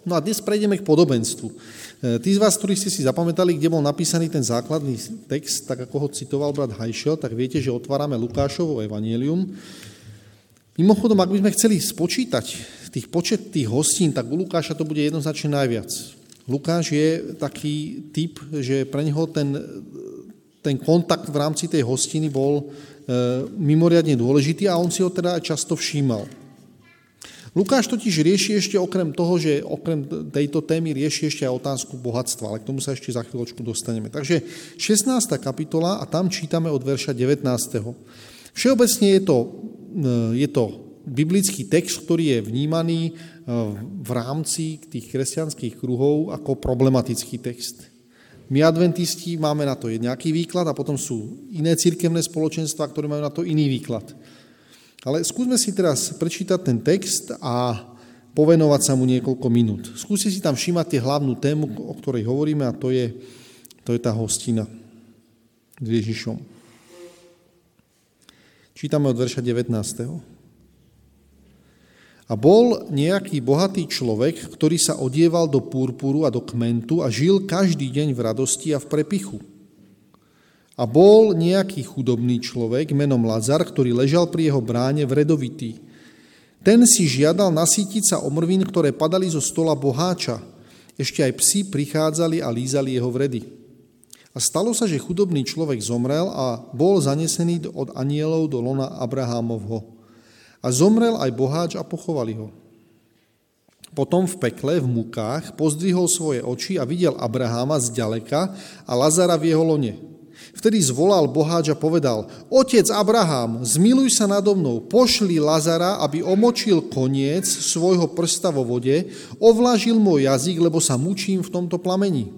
No a dnes prejdeme k podobenstvu. E, tí z vás, ktorí ste si zapamätali, kde bol napísaný ten základný text, tak ako ho citoval brat Hajšel, tak viete, že otvárame Lukášovo evanielium. Mimochodom, ak by sme chceli spočítať tých počet tých hostín, tak u Lukáša to bude jednoznačne najviac. Lukáš je taký typ, že pre neho ten, ten kontakt v rámci tej hostiny bol e, mimoriadne dôležitý a on si ho teda často všímal. Lukáš totiž rieši ešte okrem toho, že okrem tejto témy rieši ešte aj otázku bohatstva, ale k tomu sa ešte za chvíľočku dostaneme. Takže 16. kapitola a tam čítame od verša 19. Všeobecne je to, e, je to biblický text, ktorý je vnímaný e, v rámci tých kresťanských kruhov ako problematický text. My adventisti máme na to nejaký výklad a potom sú iné církevné spoločenstva, ktoré majú na to iný výklad. Ale skúsme si teraz prečítať ten text a povenovať sa mu niekoľko minút. Skúste si tam všímať tie hlavnú tému, o ktorej hovoríme, a to je, to je tá hostina s Ježišom. Čítame od verša 19. A bol nejaký bohatý človek, ktorý sa odieval do púrpuru a do kmentu a žil každý deň v radosti a v prepichu. A bol nejaký chudobný človek menom Lazar, ktorý ležal pri jeho bráne vredovitý. Ten si žiadal nasítiť sa omrvín, ktoré padali zo stola boháča. Ešte aj psi prichádzali a lízali jeho vredy. A stalo sa, že chudobný človek zomrel a bol zanesený od anielov do lona Abrahámovho. A zomrel aj boháč a pochovali ho. Potom v pekle, v mukách, pozdvihol svoje oči a videl Abraháma zďaleka a Lazara v jeho lone. Vtedy zvolal boháč a povedal, Otec Abraham, zmiluj sa nado mnou, pošli Lazara, aby omočil koniec svojho prsta vo vode, ovlažil môj jazyk, lebo sa mučím v tomto plamení.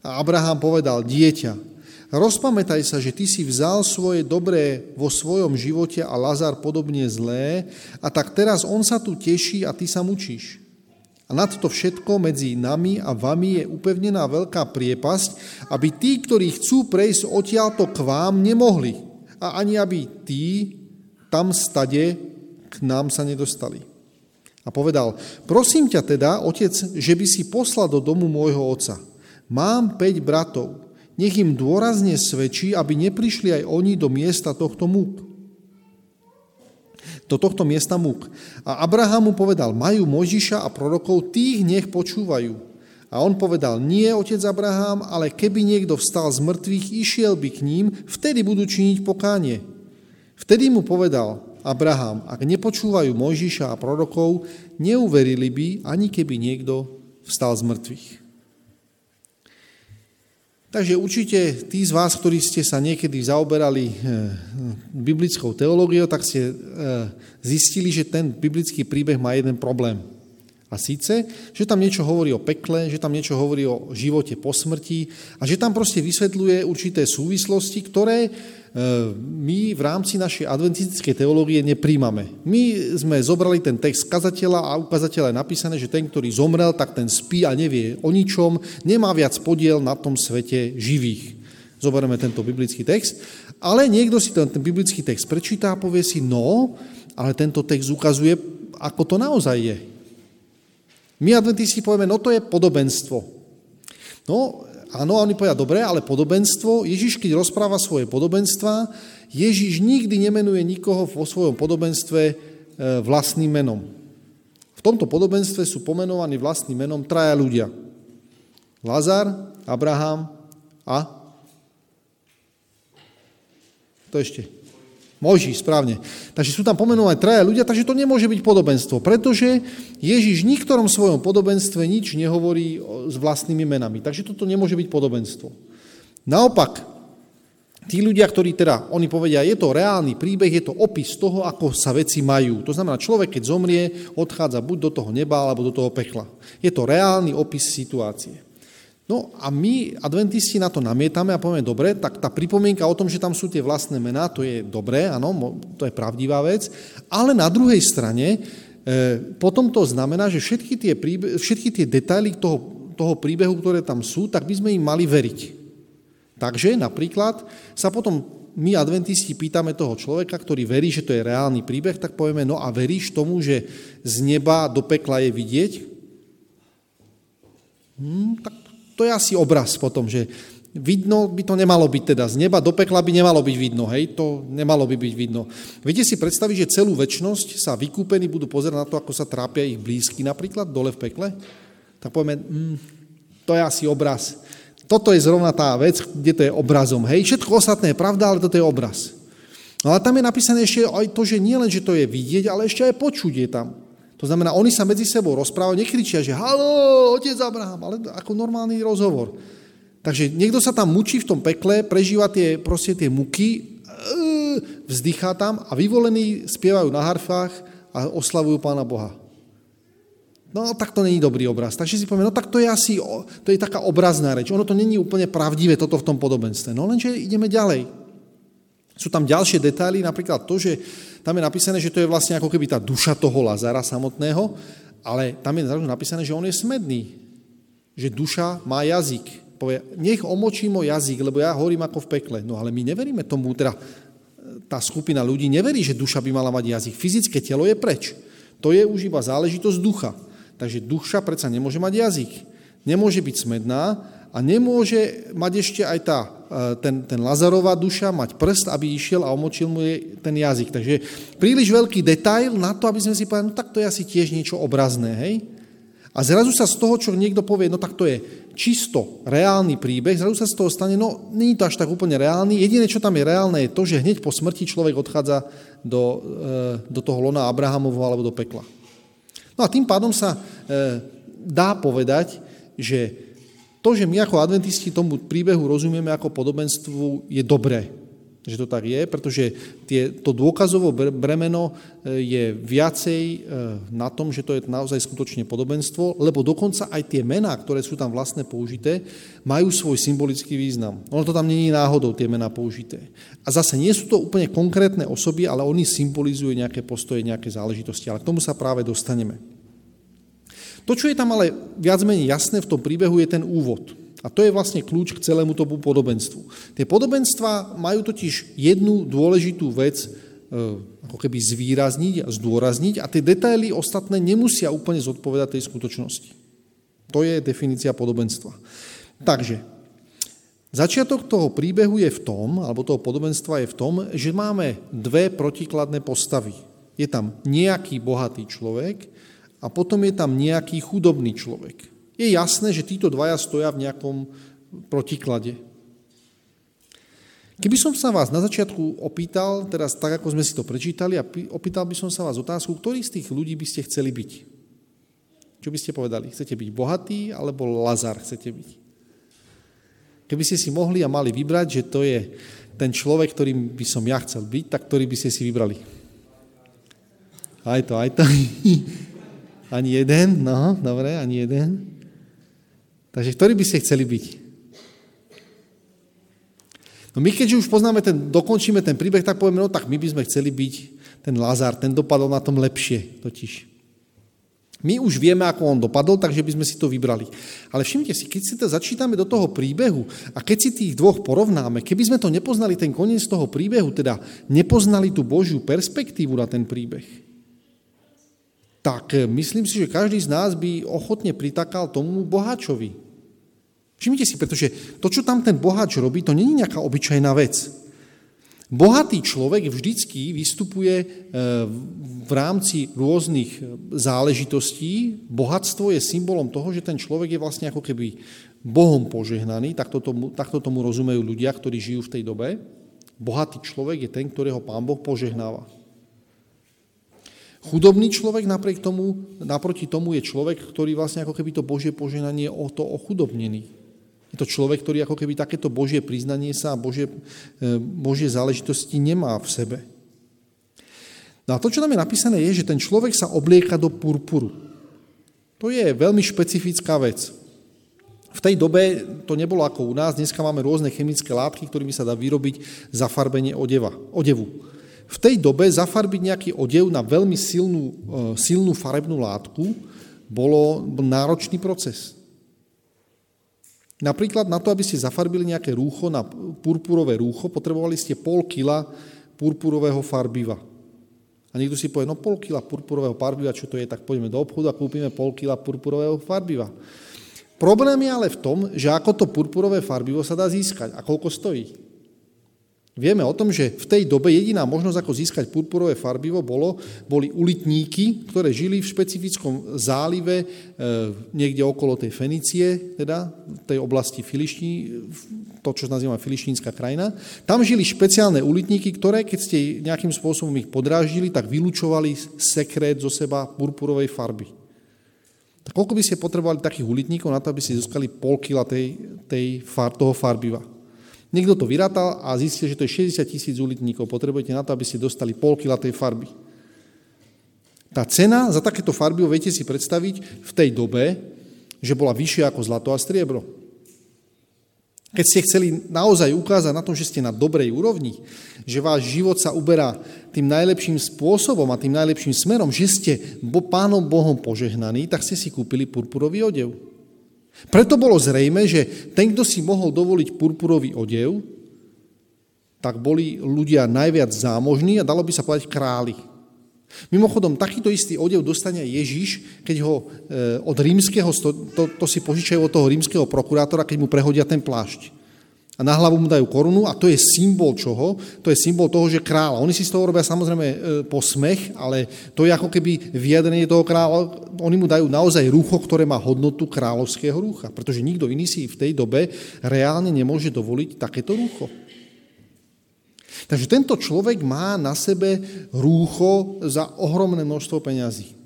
A Abraham povedal, dieťa, rozpamätaj sa, že ty si vzal svoje dobré vo svojom živote a Lazar podobne zlé, a tak teraz on sa tu teší a ty sa mučíš. A nad to všetko medzi nami a vami je upevnená veľká priepasť, aby tí, ktorí chcú prejsť odtiaľto k vám, nemohli. A ani aby tí tam stade k nám sa nedostali. A povedal, prosím ťa teda, otec, že by si poslal do domu môjho oca. Mám päť bratov, nech im dôrazne svedčí, aby neprišli aj oni do miesta tohto múk do tohto miesta múk. A Abraham mu povedal, majú Mojžiša a prorokov, tých nech počúvajú. A on povedal, nie, otec Abraham, ale keby niekto vstal z mŕtvych, išiel by k ním, vtedy budú činiť pokánie. Vtedy mu povedal Abraham, ak nepočúvajú Mojžiša a prorokov, neuverili by, ani keby niekto vstal z mŕtvych. Takže určite tí z vás, ktorí ste sa niekedy zaoberali eh, biblickou teológiou, tak ste eh, zistili, že ten biblický príbeh má jeden problém. A síce, že tam niečo hovorí o pekle, že tam niečo hovorí o živote po smrti a že tam proste vysvetľuje určité súvislosti, ktoré my v rámci našej adventistickej teológie nepríjmame. My sme zobrali ten text kazateľa a ukazateľa je napísané, že ten, ktorý zomrel, tak ten spí a nevie o ničom, nemá viac podiel na tom svete živých. Zoberieme tento biblický text, ale niekto si ten, ten biblický text prečíta a povie si, no, ale tento text ukazuje, ako to naozaj je. My adventisti povieme, no to je podobenstvo. No, Áno, a oni povedia, dobre, ale podobenstvo, Ježiš, keď rozpráva svoje podobenstva, Ježiš nikdy nemenuje nikoho vo svojom podobenstve e, vlastným menom. V tomto podobenstve sú pomenovaní vlastným menom traja ľudia. Lazar, Abraham a... To ešte. Mojžiš, správne. Takže sú tam pomenované traja ľudia, takže to nemôže byť podobenstvo, pretože Ježiš v niktorom svojom podobenstve nič nehovorí s vlastnými menami. Takže toto nemôže byť podobenstvo. Naopak, tí ľudia, ktorí teda, oni povedia, je to reálny príbeh, je to opis toho, ako sa veci majú. To znamená, človek, keď zomrie, odchádza buď do toho neba, alebo do toho pekla. Je to reálny opis situácie. No a my, adventisti, na to namietame a povieme, dobre, tak tá pripomienka o tom, že tam sú tie vlastné mená, to je dobré, áno, to je pravdivá vec, ale na druhej strane e, potom to znamená, že všetky tie, príbe- všetky tie detaily toho, toho príbehu, ktoré tam sú, tak by sme im mali veriť. Takže napríklad sa potom my adventisti pýtame toho človeka, ktorý verí, že to je reálny príbeh, tak povieme, no a veríš tomu, že z neba do pekla je vidieť? Hm, tak to je asi obraz potom, že vidno by to nemalo byť teda. Z neba do pekla by nemalo byť vidno, hej? To nemalo by byť vidno. Viete si predstaviť, že celú väčnosť sa vykúpení budú pozerať na to, ako sa trápia ich blízky napríklad dole v pekle? Tak povieme, hm, to je asi obraz. Toto je zrovna tá vec, kde to je obrazom. Hej, všetko ostatné je pravda, ale toto je obraz. No ale tam je napísané ešte aj to, že nie len, že to je vidieť, ale ešte aj počuť je tam. To znamená, oni sa medzi sebou rozprávajú, nekričia, že halo, otec Abraham, ale ako normálny rozhovor. Takže niekto sa tam mučí v tom pekle, prežíva tie, proste tie muky, vzdychá tam a vyvolení spievajú na harfách a oslavujú Pána Boha. No tak to není dobrý obraz. Takže si poviem, no tak to je asi, to je taká obrazná reč. Ono to není úplne pravdivé toto v tom podobenstve. No lenže ideme ďalej. Sú tam ďalšie detaily, napríklad to, že tam je napísané, že to je vlastne ako keby tá duša toho Lazara samotného, ale tam je napísané, že on je smedný, že duša má jazyk. Povie, nech omočí môj jazyk, lebo ja horím ako v pekle. No ale my neveríme tomu, teda tá skupina ľudí neverí, že duša by mala mať jazyk. Fyzické telo je preč. To je už iba záležitosť ducha. Takže duša predsa nemôže mať jazyk, nemôže byť smedná a nemôže mať ešte aj tá, ten, ten Lazarová duša, mať prst, aby išiel a omočil mu ten jazyk. Takže príliš veľký detail na to, aby sme si povedali, no tak to je asi tiež niečo obrazné, hej? A zrazu sa z toho, čo niekto povie, no tak to je čisto reálny príbeh, zrazu sa z toho stane, no není to až tak úplne reálny, jediné, čo tam je reálne, je to, že hneď po smrti človek odchádza do, e, do toho lona Abrahamovho alebo do pekla. No a tým pádom sa e, dá povedať, že to, že my ako adventisti tomu príbehu rozumieme ako podobenstvu, je dobré, že to tak je, pretože tie, to dôkazovo bremeno e, je viacej e, na tom, že to je naozaj skutočne podobenstvo, lebo dokonca aj tie mená, ktoré sú tam vlastne použité, majú svoj symbolický význam. Ono to tam je náhodou, tie mená použité. A zase nie sú to úplne konkrétne osoby, ale oni symbolizujú nejaké postoje, nejaké záležitosti. Ale k tomu sa práve dostaneme. To, čo je tam ale viac menej jasné v tom príbehu, je ten úvod. A to je vlastne kľúč k celému tomu podobenstvu. Tie podobenstva majú totiž jednu dôležitú vec e, ako keby zvýrazniť a zdôrazniť a tie detaily ostatné nemusia úplne zodpovedať tej skutočnosti. To je definícia podobenstva. Takže, začiatok toho príbehu je v tom, alebo toho podobenstva je v tom, že máme dve protikladné postavy. Je tam nejaký bohatý človek a potom je tam nejaký chudobný človek je jasné, že títo dvaja stoja v nejakom protiklade. Keby som sa vás na začiatku opýtal, teraz tak, ako sme si to prečítali, a opýtal by som sa vás otázku, ktorý z tých ľudí by ste chceli byť? Čo by ste povedali? Chcete byť bohatý, alebo Lazar chcete byť? Keby ste si mohli a mali vybrať, že to je ten človek, ktorým by som ja chcel byť, tak ktorý by ste si vybrali? Aj to, aj to. ani jeden, no, dobre, ani jeden. Takže ktorý by ste chceli byť? No my keďže už poznáme ten, dokončíme ten príbeh, tak povieme, no tak my by sme chceli byť ten Lazar, ten dopadol na tom lepšie totiž. My už vieme, ako on dopadol, takže by sme si to vybrali. Ale všimte si, keď si to začítame do toho príbehu a keď si tých dvoch porovnáme, keby sme to nepoznali ten koniec toho príbehu, teda nepoznali tú Božiu perspektívu na ten príbeh, tak eh, myslím si, že každý z nás by ochotne pritakal tomu boháčovi. Všimnite si, pretože to, čo tam ten boháč robí, to není nejaká obyčajná vec. Bohatý človek vždycky vystupuje eh, v rámci rôznych eh, záležitostí. Bohatstvo je symbolom toho, že ten človek je vlastne ako keby Bohom požehnaný, takto tomu, takto tomu rozumejú ľudia, ktorí žijú v tej dobe. Bohatý človek je ten, ktorého pán Boh požehnáva. Chudobný človek napriek tomu, naproti tomu je človek, ktorý vlastne ako keby to Božie poženanie o to ochudobnený. Je to človek, ktorý ako keby takéto Božie priznanie sa a Božie, e, Božie záležitosti nemá v sebe. No a to, čo nám je napísané, je, že ten človek sa oblieka do purpuru. To je veľmi špecifická vec. V tej dobe to nebolo ako u nás, dneska máme rôzne chemické látky, ktorými sa dá vyrobiť zafarbenie odeva, odevu. V tej dobe zafarbiť nejaký odev na veľmi silnú, e, silnú farebnú látku bolo náročný proces. Napríklad na to, aby ste zafarbili nejaké rúcho na purpurové rúcho, potrebovali ste pol kila purpurového farbiva. A niekto si povie, no pol kila purpurového farbiva, čo to je, tak poďme do obchodu a kúpime pol kila purpurového farbiva. Problém je ale v tom, že ako to purpurové farbivo sa dá získať a koľko stojí. Vieme o tom, že v tej dobe jediná možnosť, ako získať purpurové farbivo, bolo, boli ulitníky, ktoré žili v špecifickom zálive e, niekde okolo tej Fenicie, teda tej oblasti Filiští, to, čo nazývame Filištínska krajina. Tam žili špeciálne ulitníky, ktoré, keď ste nejakým spôsobom ich podráždili, tak vylúčovali sekret zo seba purpurovej farby. Tak koľko by ste potrebovali takých ulitníkov na to, aby ste získali pol kila tej, tej far, toho farbiva? Niekto to vyrátal a zistil, že to je 60 tisíc ulitníkov. Potrebujete na to, aby ste dostali pol kila tej farby. Tá cena za takéto farby, viete si predstaviť, v tej dobe, že bola vyššia ako zlato a striebro. Keď ste chceli naozaj ukázať na tom, že ste na dobrej úrovni, že váš život sa uberá tým najlepším spôsobom a tým najlepším smerom, že ste pánom Bohom požehnaní, tak ste si kúpili purpurový odev. Preto bolo zrejme, že ten, kto si mohol dovoliť purpurový odev, tak boli ľudia najviac zámožní a dalo by sa povedať králi. Mimochodom, takýto istý odev dostane Ježiš, keď ho e, od rímskeho, to, to, si požičajú od toho rímskeho prokurátora, keď mu prehodia ten plášť a na hlavu mu dajú korunu a to je symbol čoho? To je symbol toho, že kráľa. Oni si z toho robia samozrejme e, posmech, ale to je ako keby vyjadrenie toho kráľa. Oni mu dajú naozaj rúcho, ktoré má hodnotu kráľovského rúcha, pretože nikto iný si v tej dobe reálne nemôže dovoliť takéto rúcho. Takže tento človek má na sebe rúcho za ohromné množstvo peňazí.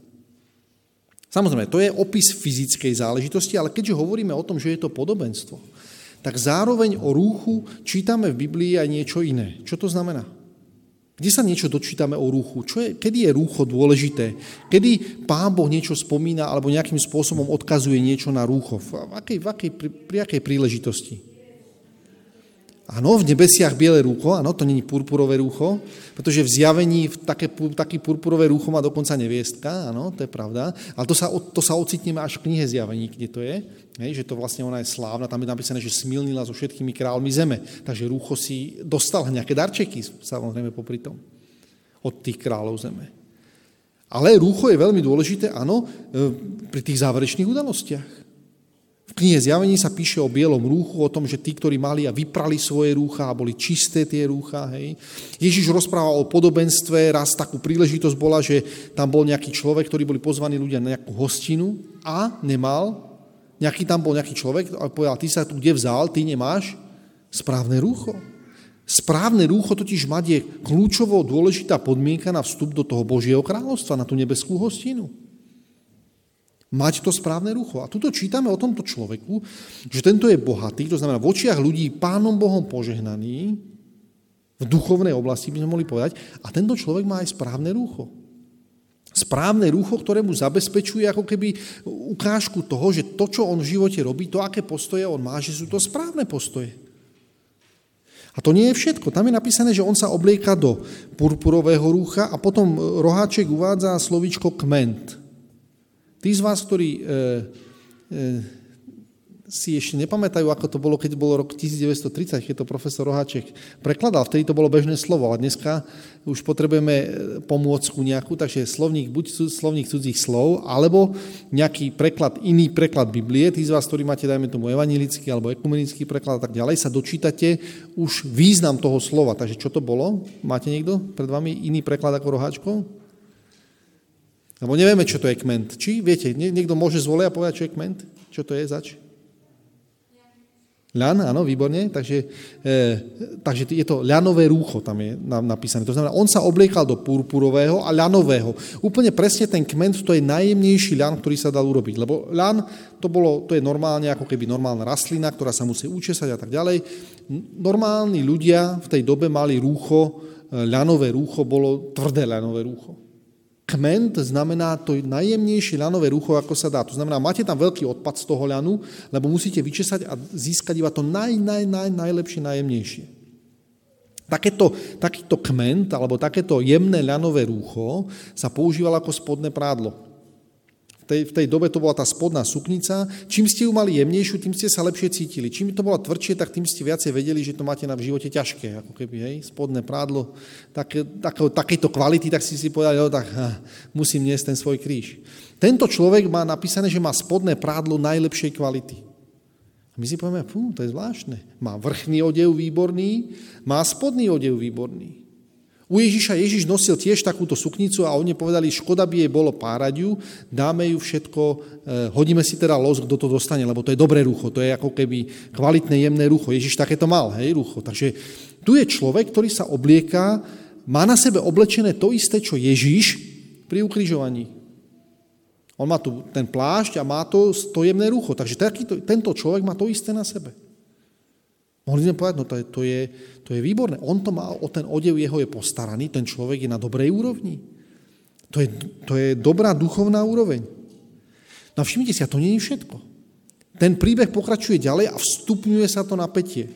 Samozrejme, to je opis fyzickej záležitosti, ale keďže hovoríme o tom, že je to podobenstvo, tak zároveň o rúchu čítame v Biblii aj niečo iné. Čo to znamená? Kde sa niečo dočítame o rúchu? Čo je, kedy je rúcho dôležité? Kedy Pán Boh niečo spomína alebo nejakým spôsobom odkazuje niečo na rúcho? V akej, v akej, pri, pri akej príležitosti? Áno, v nebesiach biele rúcho, áno, to není purpurové rúcho, pretože v zjavení také, taký purpurové rúcho má dokonca neviestka, áno, to je pravda, ale to sa, to sa ocitneme až v knihe zjavení, kde to je, hej, že to vlastne ona je slávna, tam je napísané, že smilnila so všetkými kráľmi zeme, takže rúcho si dostal nejaké darčeky, samozrejme popri tom, od tých kráľov zeme. Ale rúcho je veľmi dôležité, áno, e, pri tých záverečných udalostiach. V knihe Zjavení sa píše o bielom rúchu, o tom, že tí, ktorí mali a vyprali svoje rúcha a boli čisté tie rúcha. Hej. Ježiš rozprával o podobenstve, raz takú príležitosť bola, že tam bol nejaký človek, ktorý boli pozvaní ľudia na nejakú hostinu a nemal, nejaký tam bol nejaký človek a povedal, ty sa tu kde vzal, ty nemáš správne rúcho. Správne rúcho totiž mať je kľúčovo dôležitá podmienka na vstup do toho Božieho kráľovstva, na tú nebeskú hostinu mať to správne rucho. A tuto čítame o tomto človeku, že tento je bohatý, to znamená v očiach ľudí pánom Bohom požehnaný, v duchovnej oblasti by sme mohli povedať, a tento človek má aj správne rúcho. Správne rúcho, ktoré mu zabezpečuje ako keby ukážku toho, že to, čo on v živote robí, to, aké postoje on má, že sú to správne postoje. A to nie je všetko. Tam je napísané, že on sa oblieka do purpurového rúcha a potom roháček uvádza slovíčko kment. Tí z vás, ktorí e, e, si ešte nepamätajú, ako to bolo, keď bolo rok 1930, keď to profesor Roháček prekladal. Vtedy to bolo bežné slovo, ale dneska už potrebujeme e, pomôcku nejakú, takže slovník, buď slovník cudzích slov, alebo nejaký preklad, iný preklad Biblie. Tí z vás, ktorí máte, dajme tomu, evanilický alebo ekumenický preklad a tak ďalej, sa dočítate už význam toho slova. Takže čo to bolo? Máte niekto pred vami iný preklad ako Roháčkov? Lebo nevieme, čo to je kment. Či viete, niekto môže zvoliť a povedať, čo je kment? Čo to je zač? Ľan, áno, výborne. Takže, e, takže je to ľanové rúcho, tam je napísané. To znamená, on sa obliekal do purpurového a ľanového. Úplne presne ten kment, to je najjemnejší ľan, ktorý sa dal urobiť. Lebo ľan, to, bolo, to je normálne, ako keby normálna rastlina, ktorá sa musí učesať a tak ďalej. Normálni ľudia v tej dobe mali rúcho, e, ľanové rúcho, bolo tvrdé ľanové rúcho. Kment znamená to najjemnejšie ľanové rucho, ako sa dá. To znamená, máte tam veľký odpad z toho ľanu, lebo musíte vyčesať a získať iba to naj, naj, naj, najlepšie, najjemnejšie. Takéto, takýto kment alebo takéto jemné ľanové rúcho sa používalo ako spodné prádlo tej, v tej dobe to bola tá spodná suknica. Čím ste ju mali jemnejšiu, tým ste sa lepšie cítili. Čím to bola tvrdšie, tak tým ste viacej vedeli, že to máte na v živote ťažké. Ako keby, hej, spodné prádlo tak, tak, takéto kvality, tak si si povedali, jo, tak ha, musím niesť ten svoj kríž. Tento človek má napísané, že má spodné prádlo najlepšej kvality. A my si povieme, fú, to je zvláštne. Má vrchný odev výborný, má spodný odev výborný. U Ježiša Ježiš nosil tiež takúto suknicu a oni povedali, škoda by jej bolo párať ju, dáme ju všetko, eh, hodíme si teda los, kto to dostane, lebo to je dobré rucho, to je ako keby kvalitné, jemné rucho. Ježiš takéto mal, hej, rucho. Takže tu je človek, ktorý sa oblieka, má na sebe oblečené to isté, čo Ježiš pri ukrižovaní. On má tu ten plášť a má to, to jemné rucho. Takže takýto, tento človek má to isté na sebe. Mohli sme povedať, no to je, to, je, to je výborné. On to má, o ten odev jeho je postaraný, ten človek je na dobrej úrovni. To je, to je dobrá duchovná úroveň. No všimnite si, a to nie je všetko. Ten príbeh pokračuje ďalej a vstupňuje sa to napätie.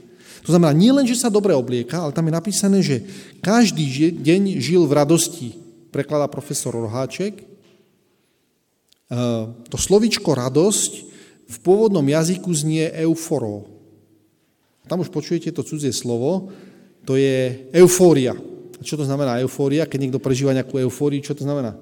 To znamená, nie len, že sa dobre oblieka, ale tam je napísané, že každý deň žil v radosti, prekladá profesor Roháček. E, to slovičko radosť v pôvodnom jazyku znie euforo. Tam už počujete to cudzie slovo, to je eufória. A čo to znamená eufória? Keď niekto prežíva nejakú eufóriu, čo to znamená?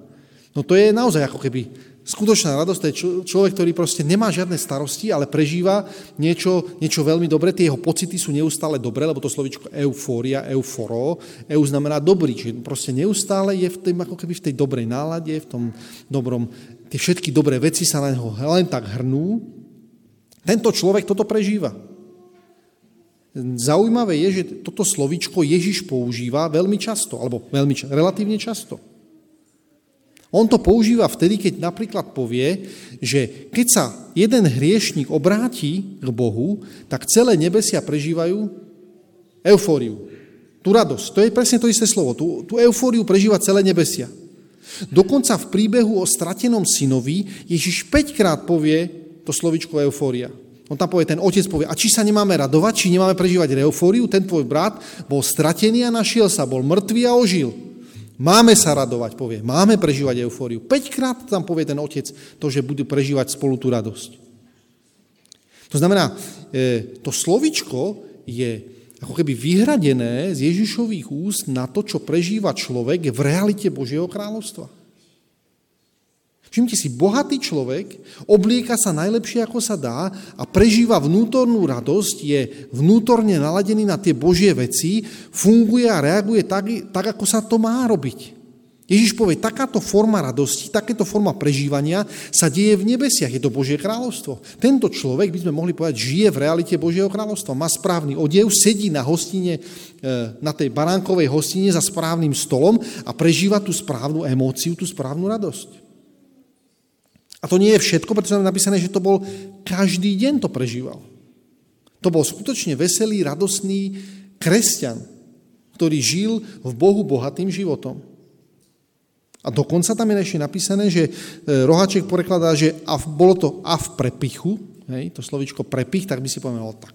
No to je naozaj ako keby skutočná radosť, to je človek, ktorý proste nemá žiadne starosti, ale prežíva niečo, niečo veľmi dobré, tie jeho pocity sú neustále dobré, lebo to slovičko eufória, euforo, eu znamená dobrý, čiže proste neustále je v tým, ako keby v tej dobrej nálade, v tom dobrom, tie všetky dobré veci sa na neho len tak hrnú. Tento človek toto prežíva. Zaujímavé je, že toto slovičko Ježiš používa veľmi často, alebo veľmi, relatívne často. On to používa vtedy, keď napríklad povie, že keď sa jeden hriešnik obráti k Bohu, tak celé nebesia prežívajú eufóriu. Tú radosť. To je presne to isté slovo. Tú, tú eufóriu prežíva celé nebesia. Dokonca v príbehu o stratenom synovi Ježiš 5 krát povie to slovičko eufória. On tam povie, ten otec povie, a či sa nemáme radovať, či nemáme prežívať eufóriu, ten tvoj brat bol stratený a našiel sa, bol mŕtvý a ožil. Máme sa radovať, povie, máme prežívať eufóriu. Peťkrát tam povie ten otec to, že budú prežívať spolu tú radosť. To znamená, e, to slovičko je ako keby vyhradené z Ježišových úst na to, čo prežíva človek v realite Božieho kráľovstva. Všimte si, bohatý človek oblieka sa najlepšie, ako sa dá a prežíva vnútornú radosť, je vnútorne naladený na tie Božie veci, funguje a reaguje tak, tak ako sa to má robiť. Ježiš povie, takáto forma radosti, takéto forma prežívania sa deje v nebesiach, je to Božie kráľovstvo. Tento človek, by sme mohli povedať, žije v realite Božieho kráľovstva, má správny odev, sedí na hostine, e, na tej baránkovej hostine za správnym stolom a prežíva tú správnu emóciu, tú správnu radosť. A to nie je všetko, pretože tam je napísané, že to bol každý deň to prežíval. To bol skutočne veselý, radostný kresťan, ktorý žil v Bohu bohatým životom. A dokonca tam je ešte napísané, že e, Rohaček porekladá, že a bolo to a v prepichu, hej, to slovičko prepich, tak by si povedal, tak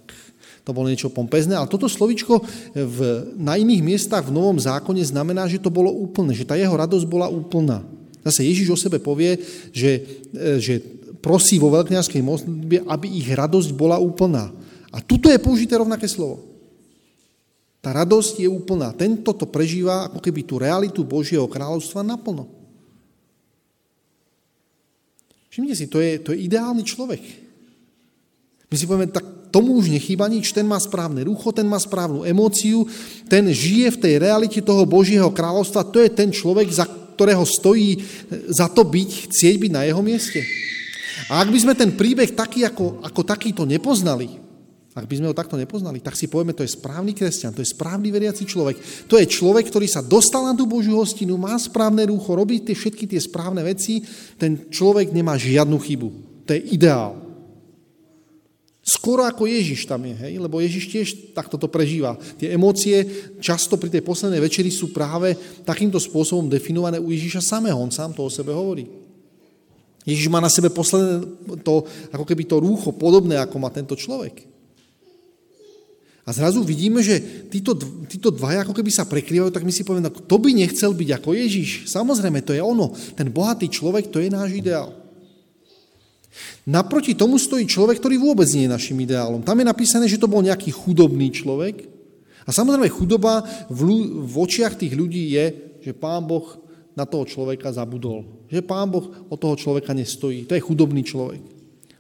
to bolo niečo pompezné, ale toto slovičko v, na iných miestach v Novom zákone znamená, že to bolo úplné, že tá jeho radosť bola úplná. Zase Ježiš o sebe povie, že, e, že prosí vo veľkňarskej modlitbe, aby ich radosť bola úplná. A tuto je použité rovnaké slovo. Tá radosť je úplná. Tento to prežíva ako keby tú realitu Božieho kráľovstva naplno. Všimnite si, to je, to je ideálny človek. My si povieme, tak tomu už nechýba nič, ten má správne rucho, ten má správnu emóciu, ten žije v tej realite toho Božieho kráľovstva, to je ten človek, za ktorého stojí za to byť, chcieť byť na jeho mieste. A ak by sme ten príbeh taký ako, ako takýto nepoznali, ak by sme ho takto nepoznali, tak si povieme, to je správny kresťan, to je správny veriaci človek. To je človek, ktorý sa dostal na tú Božiu hostinu, má správne rúcho, robí tie, všetky tie správne veci, ten človek nemá žiadnu chybu. To je ideál. Skoro ako Ježiš tam je, hej? lebo Ježiš tiež takto to prežíva. Tie emócie často pri tej poslednej večeri sú práve takýmto spôsobom definované u Ježiša samého. On sám to o sebe hovorí. Ježiš má na sebe posledné to, ako keby to rúcho podobné, ako má tento človek. A zrazu vidíme, že títo, títo dvaja ako keby sa prekrývajú, tak my si povieme, no, kto by nechcel byť ako Ježiš? Samozrejme, to je ono. Ten bohatý človek, to je náš ideál. Naproti tomu stojí človek, ktorý vôbec nie je našim ideálom. Tam je napísané, že to bol nejaký chudobný človek. A samozrejme chudoba v, v očiach tých ľudí je, že pán Boh na toho človeka zabudol. Že pán Boh od toho človeka nestojí. To je chudobný človek.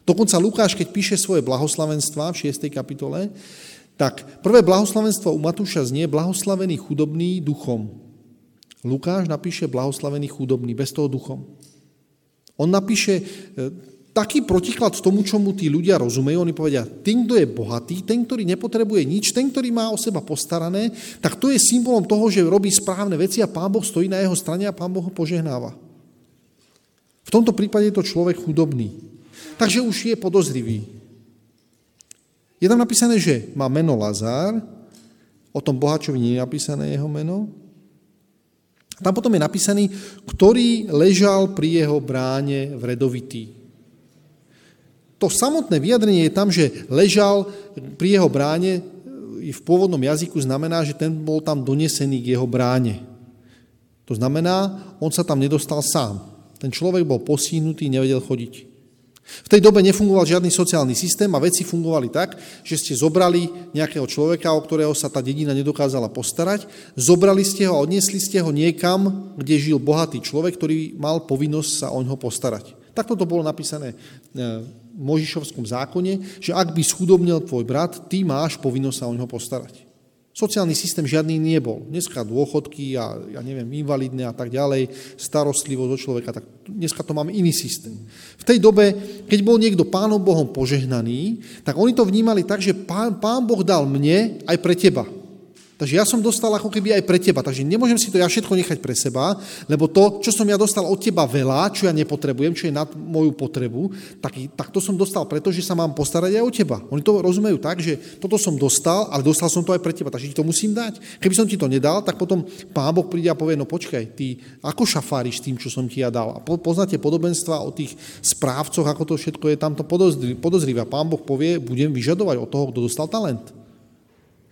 Dokonca Lukáš, keď píše svoje blahoslavenstva v 6. kapitole, tak prvé blahoslavenstvo u Matúša znie blahoslavený chudobný duchom. Lukáš napíše blahoslavený chudobný, bez toho duchom. On napíše e, taký protiklad tomu, čomu tí ľudia rozumejú. Oni povedia, ten, kto je bohatý, ten, ktorý nepotrebuje nič, ten, ktorý má o seba postarané, tak to je symbolom toho, že robí správne veci a Pán Boh stojí na jeho strane a Pán Boh ho požehnáva. V tomto prípade je to človek chudobný. Takže už je podozrivý. Je tam napísané, že má meno Lazár, o tom bohačovi nie je napísané jeho meno. Tam potom je napísaný, ktorý ležal pri jeho bráne vredovitý. To samotné vyjadrenie je tam, že ležal pri jeho bráne, v pôvodnom jazyku znamená, že ten bol tam donesený k jeho bráne. To znamená, on sa tam nedostal sám. Ten človek bol posíhnutý, nevedel chodiť. V tej dobe nefungoval žiadny sociálny systém a veci fungovali tak, že ste zobrali nejakého človeka, o ktorého sa tá dedina nedokázala postarať, zobrali ste ho a odniesli ste ho niekam, kde žil bohatý človek, ktorý mal povinnosť sa o ňo postarať. Takto to bolo napísané e, Možišovskom zákone, že ak by schudobnil tvoj brat, ty máš povinnosť sa o ňo postarať. Sociálny systém žiadny nebol. Dneska dôchodky a ja neviem, invalidné a tak ďalej, starostlivosť od človeka, tak dneska to máme iný systém. V tej dobe, keď bol niekto pánom Bohom požehnaný, tak oni to vnímali tak, že pán, pán Boh dal mne aj pre teba. Takže ja som dostal ako keby aj pre teba, takže nemôžem si to ja všetko nechať pre seba, lebo to, čo som ja dostal od teba veľa, čo ja nepotrebujem, čo je nad moju potrebu, tak, tak to som dostal preto, že sa mám postarať aj o teba. Oni to rozumejú tak, že toto som dostal, ale dostal som to aj pre teba, takže ti to musím dať. Keby som ti to nedal, tak potom pán Boh príde a povie, no počkaj, ty ako šafáriš tým, čo som ti ja dal. A poznáte podobenstva o tých správcoch, ako to všetko je tamto podozrivé. Pán Boh povie, budem vyžadovať od toho, kto dostal talent.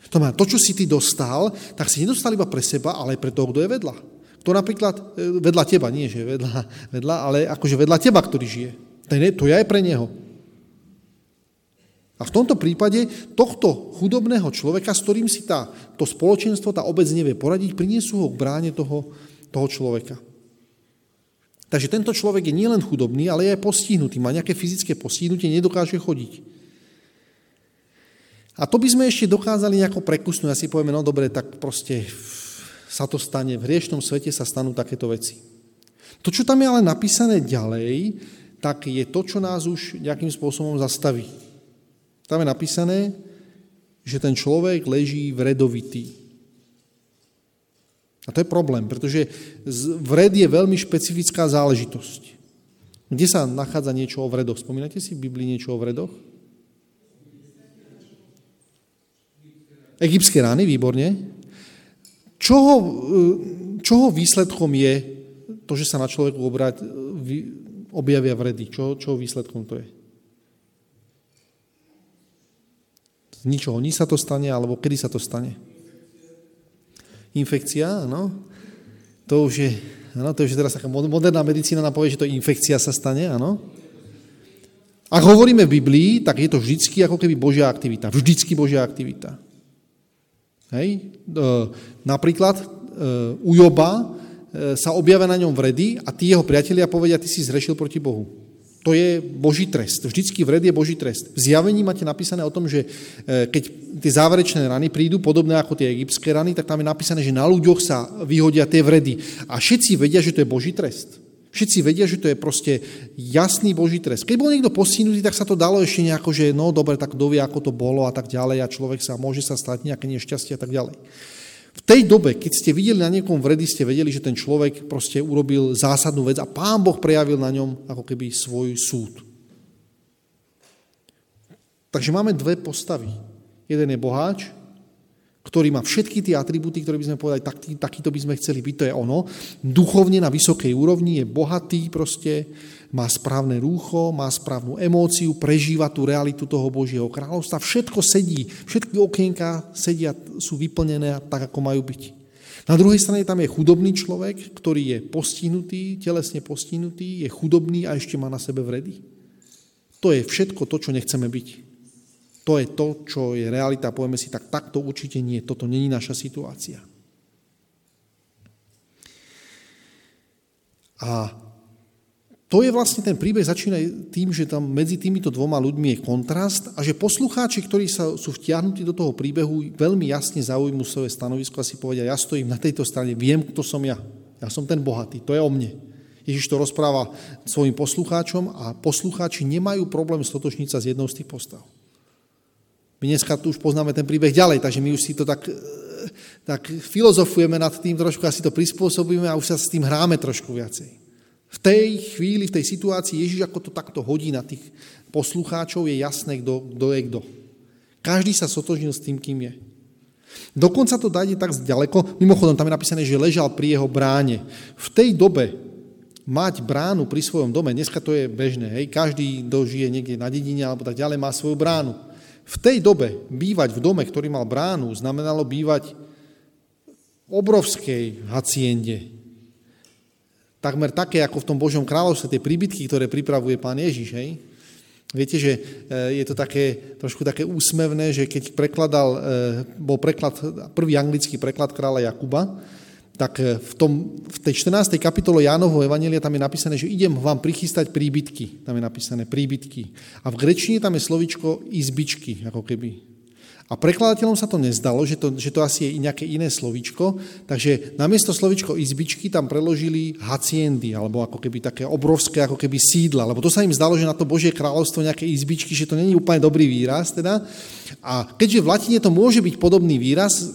To znamená, to, čo si ty dostal, tak si nedostal iba pre seba, ale aj pre toho, kto je vedľa. Kto napríklad e, vedľa teba, nie že vedľa, vedľa ale akože vedľa teba, ktorý žije. To je aj pre neho. A v tomto prípade tohto chudobného človeka, s ktorým si tá, to spoločenstvo, tá obec nevie poradiť, priniesú ho k bráne toho, toho človeka. Takže tento človek je nielen chudobný, ale je aj postihnutý. Má nejaké fyzické postihnutie, nedokáže chodiť. A to by sme ešte dokázali nejako prekusnúť si povieme, no dobre, tak proste sa to stane, v hriešnom svete sa stanú takéto veci. To, čo tam je ale napísané ďalej, tak je to, čo nás už nejakým spôsobom zastaví. Tam je napísané, že ten človek leží vredovitý. A to je problém, pretože vred je veľmi špecifická záležitosť. Kde sa nachádza niečo o vredoch? Spomínate si v Biblii niečo o vredoch? Egyptské rány, výborne. Čoho, e, čoho výsledkom je to, že sa na človeku obrať, objavia vredy? Čo, čoho výsledkom to je? Z ničoho. Ní sa to stane, alebo kedy sa to stane? Infekcia, áno. To už je, áno, to už je teraz taká moderná medicína nám povie, že to infekcia sa stane, áno. Ak hovoríme v Biblii, tak je to vždycky ako keby Božia aktivita. Vždycky Božia aktivita. Hej? Napríklad e, u Joba e, sa objavia na ňom vredy a tí jeho priatelia povedia, ty si zrešil proti Bohu. To je Boží trest. Vždycky vred je Boží trest. V zjavení máte napísané o tom, že e, keď tie záverečné rany prídu, podobné ako tie egyptské rany, tak tam je napísané, že na ľuďoch sa vyhodia tie vredy. A všetci vedia, že to je Boží trest. Všetci vedia, že to je proste jasný Boží trest. Keď bol niekto postihnutý, tak sa to dalo ešte nejako, že no dobre, tak kto vie, ako to bolo a tak ďalej a človek sa môže sa stať nejaké nešťastie a tak ďalej. V tej dobe, keď ste videli na niekom vredy, ste vedeli, že ten človek proste urobil zásadnú vec a pán Boh prejavil na ňom ako keby svoj súd. Takže máme dve postavy. Jeden je boháč ktorý má všetky tie atribúty, ktoré by sme povedali, tak, takýto by sme chceli byť, to je ono. Duchovne na vysokej úrovni, je bohatý proste, má správne rúcho, má správnu emóciu, prežíva tú realitu toho Božieho kráľovstva, všetko sedí, všetky okienka sedia, sú vyplnené tak, ako majú byť. Na druhej strane tam je chudobný človek, ktorý je postihnutý, telesne postihnutý, je chudobný a ešte má na sebe vredy. To je všetko to, čo nechceme byť to je to, čo je realita. Povieme si, tak takto určite nie. Toto není naša situácia. A to je vlastne ten príbeh začína tým, že tam medzi týmito dvoma ľuďmi je kontrast a že poslucháči, ktorí sa, sú vtiahnutí do toho príbehu, veľmi jasne zaujmú svoje stanovisko a si povedia, ja stojím na tejto strane, viem, kto som ja. Ja som ten bohatý, to je o mne. Ježiš to rozpráva svojim poslucháčom a poslucháči nemajú problém stotočniť sa s jednou z tých postav. My dneska tu už poznáme ten príbeh ďalej, takže my už si to tak, tak filozofujeme nad tým trošku a si to prispôsobíme a už sa s tým hráme trošku viacej. V tej chvíli, v tej situácii Ježiš ako to takto hodí na tých poslucháčov, je jasné, kto, je kto. Každý sa sotožnil s tým, kým je. Dokonca to dajde tak ďaleko, mimochodom tam je napísané, že ležal pri jeho bráne. V tej dobe mať bránu pri svojom dome, dneska to je bežné, hej, každý, kto žije niekde na dedine alebo tak ďalej, má svoju bránu. V tej dobe bývať v dome, ktorý mal bránu, znamenalo bývať v obrovskej haciende, takmer také, ako v tom Božom kráľovstve, tie príbytky, ktoré pripravuje pán Ježiš, hej? Viete, že e, je to také, trošku také úsmevné, že keď prekladal, e, bol preklad, prvý anglický preklad kráľa Jakuba, tak e, v, tom, v tej 14. kapitole Jánovho Evanelia tam je napísané, že idem vám prichystať príbytky. Tam je napísané príbytky. A v grečine tam je slovičko izbičky, ako keby. A prekladateľom sa to nezdalo, že to, že to asi je nejaké iné slovičko, takže namiesto slovičko izbičky tam preložili haciendy, alebo ako keby také obrovské ako keby sídla, lebo to sa im zdalo, že na to Božie kráľovstvo nejaké izbičky, že to není úplne dobrý výraz teda. A keďže v latine to môže byť podobný výraz,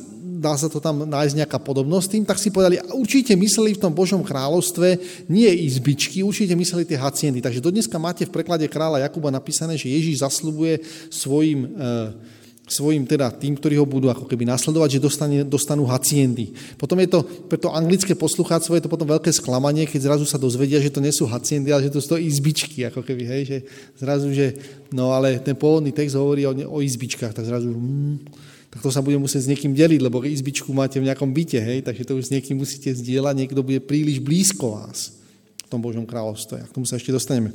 dá sa to tam nájsť nejaká podobnosť tým, tak si povedali, určite mysleli v tom Božom kráľovstve nie izbičky, určite mysleli tie haciendy. Takže dodneska máte v preklade kráľa Jakuba napísané, že Ježíš zaslubuje svojim e, svojim teda tým, ktorí ho budú ako keby nasledovať, že dostane, dostanú haciendy. Potom je to, pre to anglické poslucháctvo je to potom veľké sklamanie, keď zrazu sa dozvedia, že to nie sú haciendy, ale že to sú to izbičky, ako keby, hej, že zrazu, že no ale ten pôvodný text hovorí o, o izbičkách, tak zrazu, hmm, tak to sa bude musieť s niekým deliť, lebo izbičku máte v nejakom byte, hej, takže to už s niekým musíte zdieľať, niekto bude príliš blízko vás v tom Božom kráľovstve. A k tomu sa ešte dostaneme.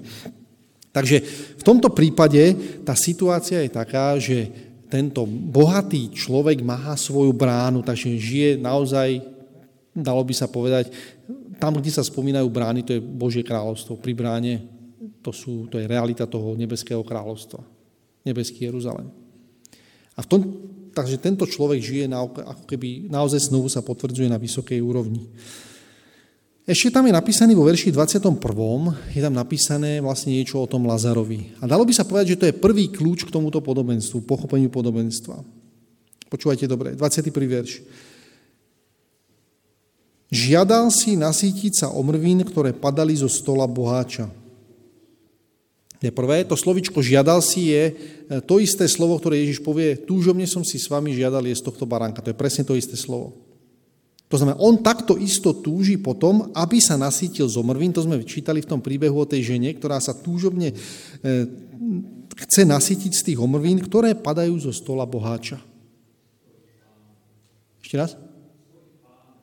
Takže v tomto prípade tá situácia je taká, že tento bohatý človek má svoju bránu, takže žije naozaj, dalo by sa povedať, tam, kde sa spomínajú brány, to je Božie kráľovstvo. Pri bráne to, sú, to je realita toho nebeského kráľovstva. Nebeský Jeruzalem. A v tom, takže tento človek žije na, ako keby naozaj znovu sa potvrdzuje na vysokej úrovni. Ešte tam je napísaný vo verši 21. je tam napísané vlastne niečo o tom Lazarovi. A dalo by sa povedať, že to je prvý kľúč k tomuto podobenstvu, pochopeniu podobenstva. Počúvajte dobre, 21. verš. Žiadal si nasítiť sa omrvín, ktoré padali zo stola boháča. Je prvé, to slovičko žiadal si je e, to isté slovo, ktoré Ježiš povie, túžobne som si s vami žiadal je z tohto baránka. To je presne to isté slovo. To znamená, on takto isto túži potom, aby sa nasítil zomrvín. To sme čítali v tom príbehu o tej žene, ktorá sa túžobne e, chce nasítiť z tých omrvín, ktoré padajú zo stola boháča. Ešte raz?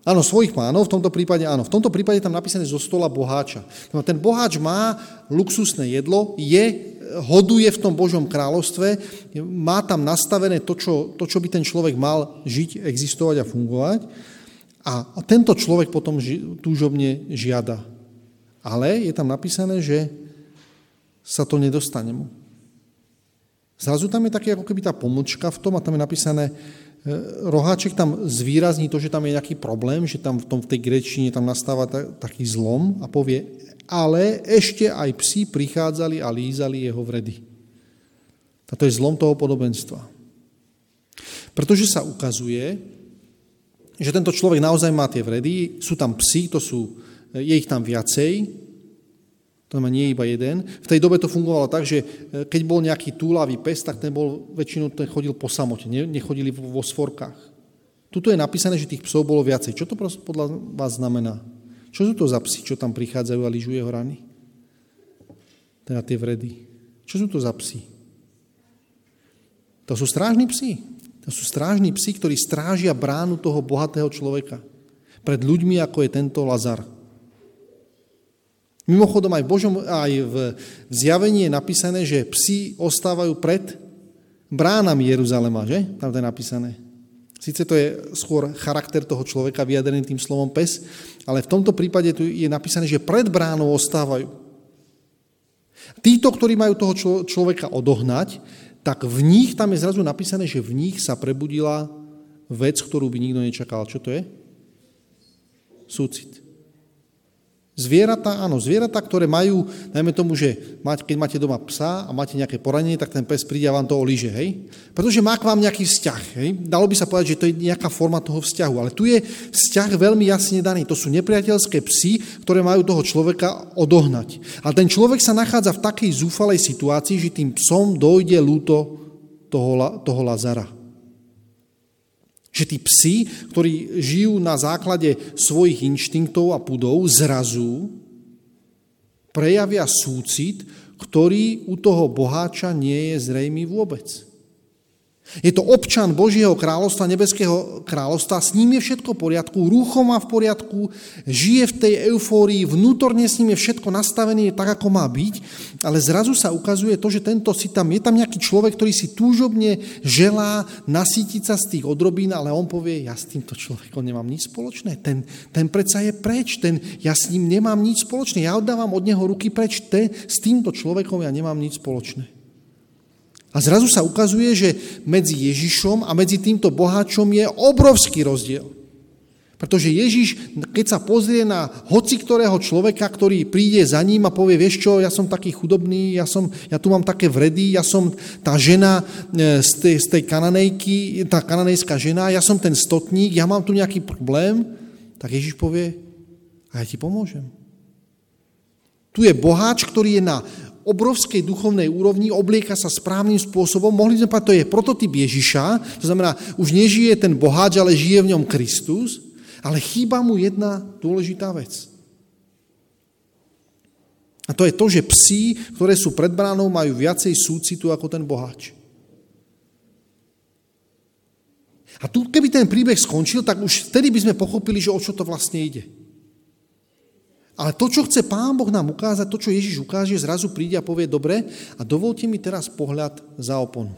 Áno, svojich pánov, v tomto prípade áno. V tomto prípade tam napísané zo stola boháča. Ten boháč má luxusné jedlo, je, hoduje v tom Božom kráľovstve, má tam nastavené to čo, to, čo by ten človek mal žiť, existovať a fungovať a tento človek potom túžobne žiada. Ale je tam napísané, že sa to nedostane mu. Zrazu tam je také ako keby tá pomlčka v tom a tam je napísané, roháček tam zvýrazní to, že tam je nejaký problém, že tam v, tom, v tej grečine tam nastáva taký zlom a povie, ale ešte aj psi prichádzali a lízali jeho vredy. A to je zlom toho podobenstva. Pretože sa ukazuje, že tento človek naozaj má tie vredy, sú tam psi, to sú, je ich tam viacej, znamená nie iba jeden. V tej dobe to fungovalo tak, že e, keď bol nejaký túlavý pes, tak ten bol, väčšinou ten chodil po samote, nechodili vo svorkách. Tuto je napísané, že tých psov bolo viacej. Čo to podľa vás znamená? Čo sú to za psi, čo tam prichádzajú a lyžujú jeho rany? Teda tie vredy. Čo sú to za psi? To sú strážni psi. To sú strážni psi, ktorí strážia bránu toho bohatého človeka. Pred ľuďmi, ako je tento Lazar. Mimochodom aj v, Božom, aj v zjavení je napísané, že psi ostávajú pred bránami Jeruzalema, že? Tam to je napísané. Sice to je skôr charakter toho človeka vyjadrený tým slovom pes, ale v tomto prípade tu je napísané, že pred bránou ostávajú. Títo, ktorí majú toho človeka odohnať, tak v nich, tam je zrazu napísané, že v nich sa prebudila vec, ktorú by nikto nečakal. Čo to je? Súcit. Zvieratá, áno, zvieratá, ktoré majú, najmä tomu, že keď máte doma psa a máte nejaké poranenie, tak ten pes príde a vám to olíže, hej? Pretože má k vám nejaký vzťah, hej? Dalo by sa povedať, že to je nejaká forma toho vzťahu, ale tu je vzťah veľmi jasne daný. To sú nepriateľské psy, ktoré majú toho človeka odohnať. A ten človek sa nachádza v takej zúfalej situácii, že tým psom dojde lúto toho, toho Lazara. Že tí psi, ktorí žijú na základe svojich inštinktov a pudov, zrazu prejavia súcit, ktorý u toho boháča nie je zrejmý vôbec. Je to občan Božieho kráľovstva, nebeského kráľovstva, s ním je všetko v poriadku, rúcho má v poriadku, žije v tej eufórii, vnútorne s ním je všetko nastavené tak, ako má byť, ale zrazu sa ukazuje to, že tento si tam, je tam nejaký človek, ktorý si túžobne želá nasítiť sa z tých odrobín, ale on povie, ja s týmto človekom nemám nič spoločné, ten, ten predsa je preč, ten, ja s ním nemám nič spoločné, ja oddávam od neho ruky preč, ten, s týmto človekom ja nemám nič spoločné. A zrazu sa ukazuje, že medzi Ježišom a medzi týmto boháčom je obrovský rozdiel. Pretože Ježiš, keď sa pozrie na hoci ktorého človeka, ktorý príde za ním a povie, vieš čo, ja som taký chudobný, ja, som, ja tu mám také vredy, ja som tá žena e, z tej, z tej kananejky, tá kananejská žena, ja som ten stotník, ja mám tu nejaký problém, tak Ježiš povie, a ja ti pomôžem. Tu je boháč, ktorý je na obrovskej duchovnej úrovni, oblieka sa správnym spôsobom. Mohli sme povedať, to je prototyp Ježiša, to znamená, už nežije ten boháč, ale žije v ňom Kristus, ale chýba mu jedna dôležitá vec. A to je to, že psi, ktoré sú pred bránou, majú viacej súcitu ako ten boháč. A tu, keby ten príbeh skončil, tak už vtedy by sme pochopili, že o čo to vlastne ide. Ale to, čo chce Pán Boh nám ukázať, to, čo Ježiš ukáže, zrazu príde a povie, dobre, a dovolte mi teraz pohľad za oponu.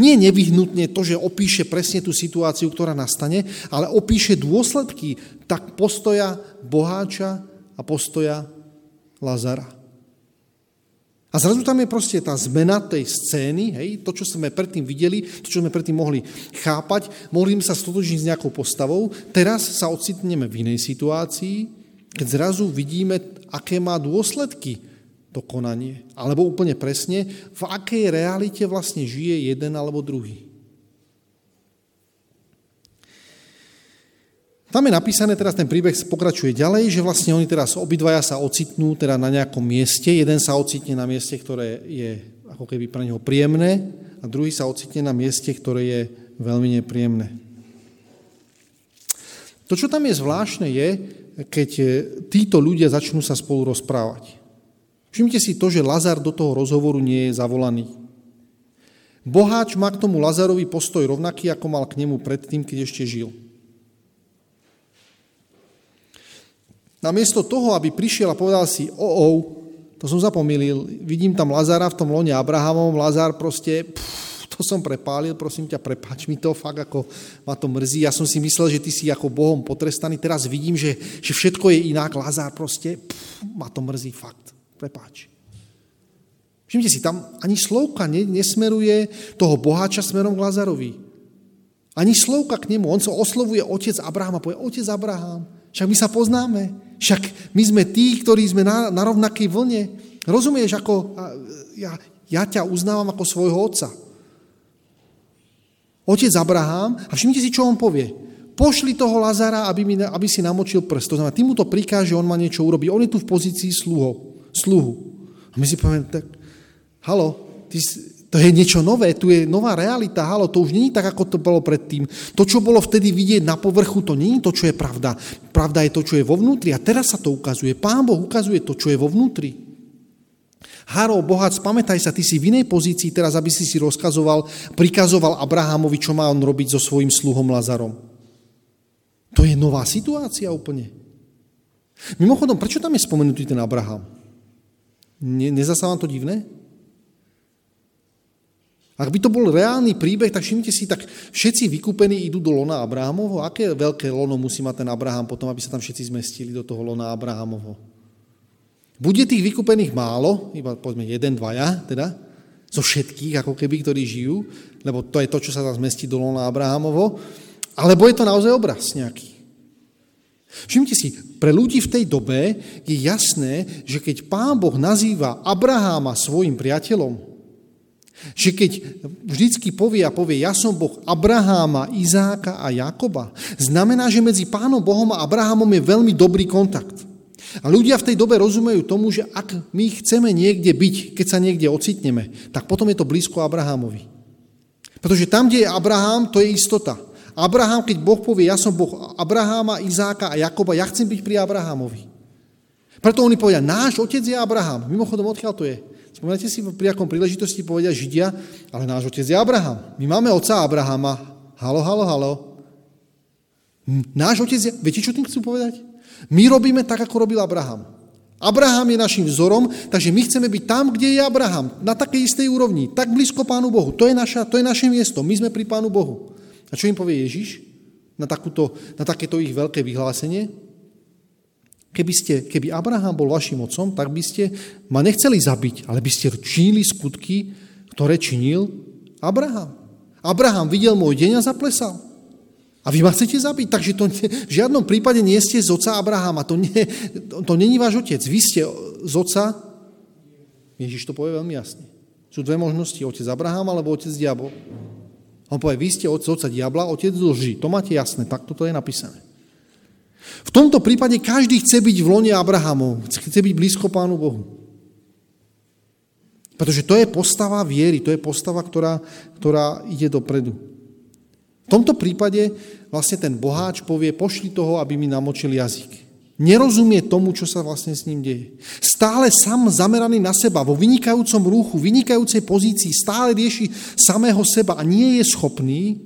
Nie nevyhnutne to, že opíše presne tú situáciu, ktorá nastane, ale opíše dôsledky tak postoja boháča a postoja Lazara. A zrazu tam je proste tá zmena tej scény, hej, to, čo sme predtým videli, to, čo sme predtým mohli chápať, mohli sme sa stotožniť s nejakou postavou, teraz sa ocitneme v inej situácii, keď zrazu vidíme, aké má dôsledky to konanie. Alebo úplne presne, v akej realite vlastne žije jeden alebo druhý. Tam je napísané, teraz ten príbeh pokračuje ďalej, že vlastne oni teraz obidvaja sa ocitnú teda na nejakom mieste. Jeden sa ocitne na mieste, ktoré je ako keby pre neho príjemné a druhý sa ocitne na mieste, ktoré je veľmi nepríjemné. To, čo tam je zvláštne, je, keď títo ľudia začnú sa spolu rozprávať. Všimte si to, že Lazar do toho rozhovoru nie je zavolaný. Boháč má k tomu Lazarovi postoj rovnaký, ako mal k nemu predtým, keď ešte žil. Namiesto toho, aby prišiel a povedal si, o, o, to som zapomilil, vidím tam Lazara v tom lone Abrahamom, Lazar proste, pff, to som prepálil, prosím ťa, prepáč mi to, fakt ako ma to mrzí. Ja som si myslel, že ty si ako Bohom potrestaný, teraz vidím, že, že všetko je inak, Lazar proste, pff, ma to mrzí, fakt, prepáč. Všimte si, tam ani slovka nesmeruje toho boháča smerom k Lazarovi. Ani slovka k nemu. On sa oslovuje otec Abrahama, povie, otec Abraham, však my sa poznáme. Však my sme tí, ktorí sme na, na rovnakej vlne. Rozumieš, ako ja, ja ťa uznávam ako svojho otca. Otec Abraham, a všimnite si, čo on povie. Pošli toho Lazara, aby, mi, aby si namočil prst. To znamená, ty mu to prikáže, on má niečo urobiť. On je tu v pozícii sluho, sluhu. A my si povieme, tak, halo, ty, to je niečo nové, tu je nová realita, halo, to už není tak, ako to bolo predtým. To, čo bolo vtedy vidieť na povrchu, to je to, čo je pravda. Pravda je to, čo je vo vnútri a teraz sa to ukazuje. Pán Boh ukazuje to, čo je vo vnútri. Haro, bohac, pamätaj sa, ty si v inej pozícii teraz, aby si si rozkazoval, prikazoval Abrahamovi, čo má on robiť so svojím sluhom Lazarom. To je nová situácia úplne. Mimochodom, prečo tam je spomenutý ten Abraham? Ne, nezasá vám to divné? Ak by to bol reálny príbeh, tak všimnite si, tak všetci vykúpení idú do lona Abrahamovho. Aké veľké lono musí mať ten Abraham potom, aby sa tam všetci zmestili do toho lona Abrahamovho? Bude tých vykúpených málo, iba povedzme jeden, dvaja, teda, zo všetkých, ako keby, ktorí žijú, lebo to je to, čo sa tam zmestí do Lona Abrahamovo, alebo je to naozaj obraz nejaký. Všimte si, pre ľudí v tej dobe je jasné, že keď pán Boh nazýva Abraháma svojim priateľom, že keď vždycky povie a povie, ja som Boh Abraháma, Izáka a Jakoba, znamená, že medzi pánom Bohom a Abrahamom je veľmi dobrý kontakt. A ľudia v tej dobe rozumejú tomu, že ak my chceme niekde byť, keď sa niekde ocitneme, tak potom je to blízko Abrahamovi. Pretože tam, kde je Abraham, to je istota. Abraham, keď Boh povie, ja som Boh Abraháma, Izáka a Jakoba, ja chcem byť pri Abrahamovi. Preto oni povedia, náš otec je Abraham. Mimochodom, odkiaľ to je? Spomínate si, pri akom príležitosti povedia Židia, ale náš otec je Abraham. My máme otca Abrahama. Halo, halo, halo. Náš otec je... Viete, čo tým chcú povedať? My robíme tak, ako robil Abraham. Abraham je našim vzorom, takže my chceme byť tam, kde je Abraham, na takej istej úrovni, tak blízko Pánu Bohu. To je, naša, to je naše miesto, my sme pri Pánu Bohu. A čo im povie Ježiš na, takúto, na takéto ich veľké vyhlásenie? Keby, ste, keby Abraham bol vašim otcom, tak by ste ma nechceli zabiť, ale by ste činili skutky, ktoré činil Abraham. Abraham videl môj deň a zaplesal. A vy ma chcete zabiť, takže to ne, v žiadnom prípade nie ste z oca Abrahama. To, nie, to, to není váš otec. Vy ste z oca... Ježiš to povie veľmi jasne. Sú dve možnosti, otec Abraham alebo otec diabol. On povie, vy ste od otca diabla, otec lži. To máte jasné, tak toto je napísané. V tomto prípade každý chce byť v lone Abrahamov, chce byť blízko Pánu Bohu. Pretože to je postava viery, to je postava, ktorá, ktorá ide dopredu. V tomto prípade vlastne ten boháč povie, pošli toho, aby mi namočil jazyk. Nerozumie tomu, čo sa vlastne s ním deje. Stále sám zameraný na seba, vo vynikajúcom rúchu, vynikajúcej pozícii, stále rieši samého seba a nie je schopný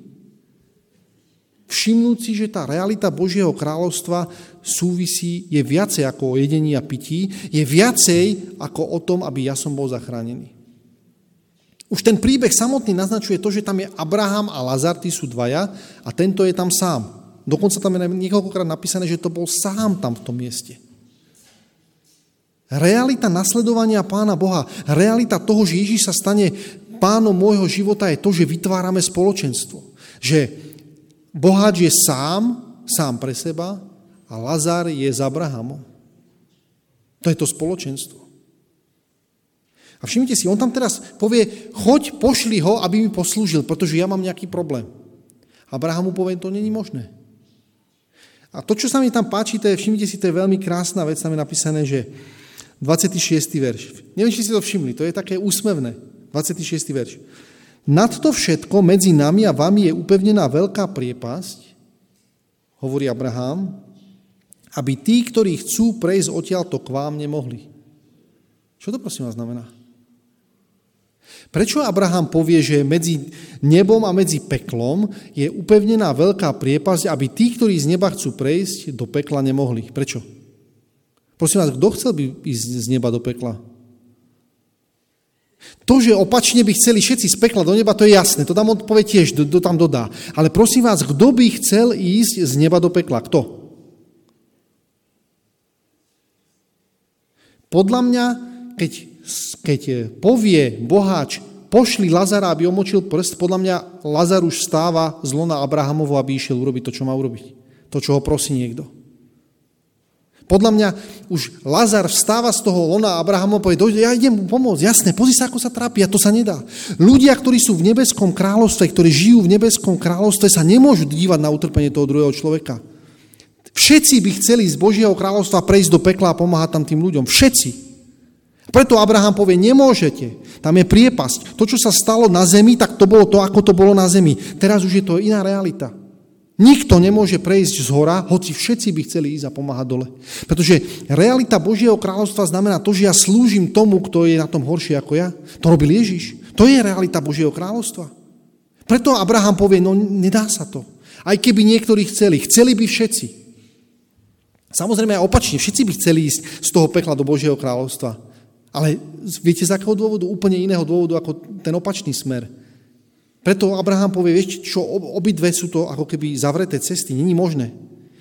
všimnúť si, že tá realita Božieho kráľovstva súvisí, je viacej ako o jedení a pití, je viacej ako o tom, aby ja som bol zachránený. Už ten príbeh samotný naznačuje to, že tam je Abraham a Lazar, tí sú dvaja a tento je tam sám. Dokonca tam je niekoľkokrát napísané, že to bol sám tam v tom mieste. Realita nasledovania Pána Boha, realita toho, že Ježíš sa stane pánom môjho života je to, že vytvárame spoločenstvo. Že boháč je sám, sám pre seba a Lazar je s Abrahamom. To je to spoločenstvo. A všimnite si, on tam teraz povie, choď, pošli ho, aby mi poslúžil, pretože ja mám nejaký problém. Abrahamu povie, to není možné. A to, čo sa mi tam páči, to je, všimnite si, to je veľmi krásna vec, tam je napísané, že 26. verš. Neviem, či si to všimli, to je také úsmevné. 26. verš. Nad to všetko medzi nami a vami je upevnená veľká priepasť, hovorí Abraham, aby tí, ktorí chcú prejsť odtiaľto k vám, nemohli. Čo to prosím vás znamená? Prečo Abraham povie, že medzi nebom a medzi peklom je upevnená veľká priepasť, aby tí, ktorí z neba chcú prejsť, do pekla nemohli? Prečo? Prosím vás, kto chcel by ísť z neba do pekla? To, že opačne by chceli všetci z pekla do neba, to je jasné. To tam on povie tiež, to, to tam dodá. Ale prosím vás, kto by chcel ísť z neba do pekla? Kto? Podľa mňa, keď keď povie boháč, pošli Lazara, aby omočil prst, podľa mňa Lazar už stáva z lona Abrahamovo, aby išiel urobiť to, čo má urobiť. To, čo ho prosí niekto. Podľa mňa už Lazar vstáva z toho lona Abrahamova a povie, ja idem pomôcť, jasné, pozri sa, ako sa trápi, a to sa nedá. Ľudia, ktorí sú v nebeskom kráľovstve, ktorí žijú v nebeskom kráľovstve, sa nemôžu dívať na utrpenie toho druhého človeka. Všetci by chceli z Božieho kráľovstva prejsť do pekla a pomáhať tam tým ľuďom. Všetci. Preto Abraham povie, nemôžete. Tam je priepasť. To, čo sa stalo na zemi, tak to bolo to, ako to bolo na zemi. Teraz už je to iná realita. Nikto nemôže prejsť z hora, hoci všetci by chceli ísť a pomáhať dole. Pretože realita Božieho kráľovstva znamená to, že ja slúžim tomu, kto je na tom horšie ako ja. To robil Ježiš. To je realita Božieho kráľovstva. Preto Abraham povie, no nedá sa to. Aj keby niektorí chceli, chceli by všetci. Samozrejme aj opačne, všetci by chceli ísť z toho pekla do Božieho kráľovstva. Ale viete z akého dôvodu? Úplne iného dôvodu ako ten opačný smer. Preto Abraham povie, vieš čo, obidve sú to ako keby zavreté cesty, není možné.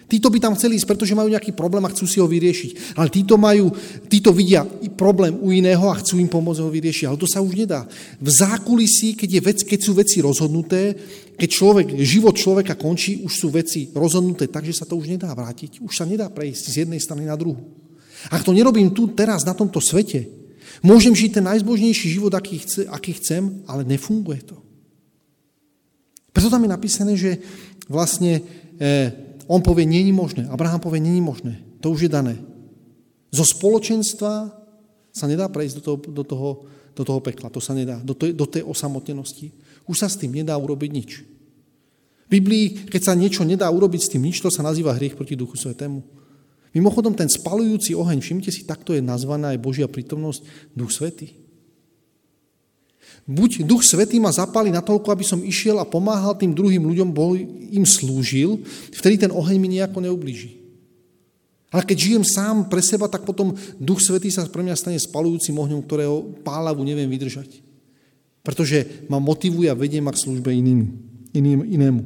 Títo by tam chceli ísť, pretože majú nejaký problém a chcú si ho vyriešiť. Ale títo, majú, títo vidia problém u iného a chcú im pomôcť ho vyriešiť. Ale to sa už nedá. V zákulisí, keď, je vec, keď sú veci rozhodnuté, keď človek, život človeka končí, už sú veci rozhodnuté tak, že sa to už nedá vrátiť. Už sa nedá prejsť z jednej strany na druhú. Ak to nerobím tu, teraz, na tomto svete, môžem žiť ten najzbožnejší život, aký, chce, aký chcem, ale nefunguje to. Preto tam je napísané, že vlastne eh, on povie, není možné. Abraham povie, není možné. To už je dané. Zo spoločenstva sa nedá prejsť do toho, do toho, do toho pekla. To sa nedá. Do tej, do tej osamotnenosti. Už sa s tým nedá urobiť nič. V Biblii, keď sa niečo nedá urobiť s tým nič, to sa nazýva hriech proti Duchu Svetému. Mimochodom, ten spalujúci oheň, všimte si, takto je nazvaná aj Božia prítomnosť, Duch Svetý. Buď Duch Svetý ma zapali natoľko, aby som išiel a pomáhal tým druhým ľuďom, bol, im slúžil, vtedy ten oheň mi nejako neublíži. Ale keď žijem sám pre seba, tak potom Duch Svetý sa pre mňa stane spalujúcim ohňom, ktorého pálavu neviem vydržať. Pretože ma motivuje a vedie ma k službe iným, iným, inému.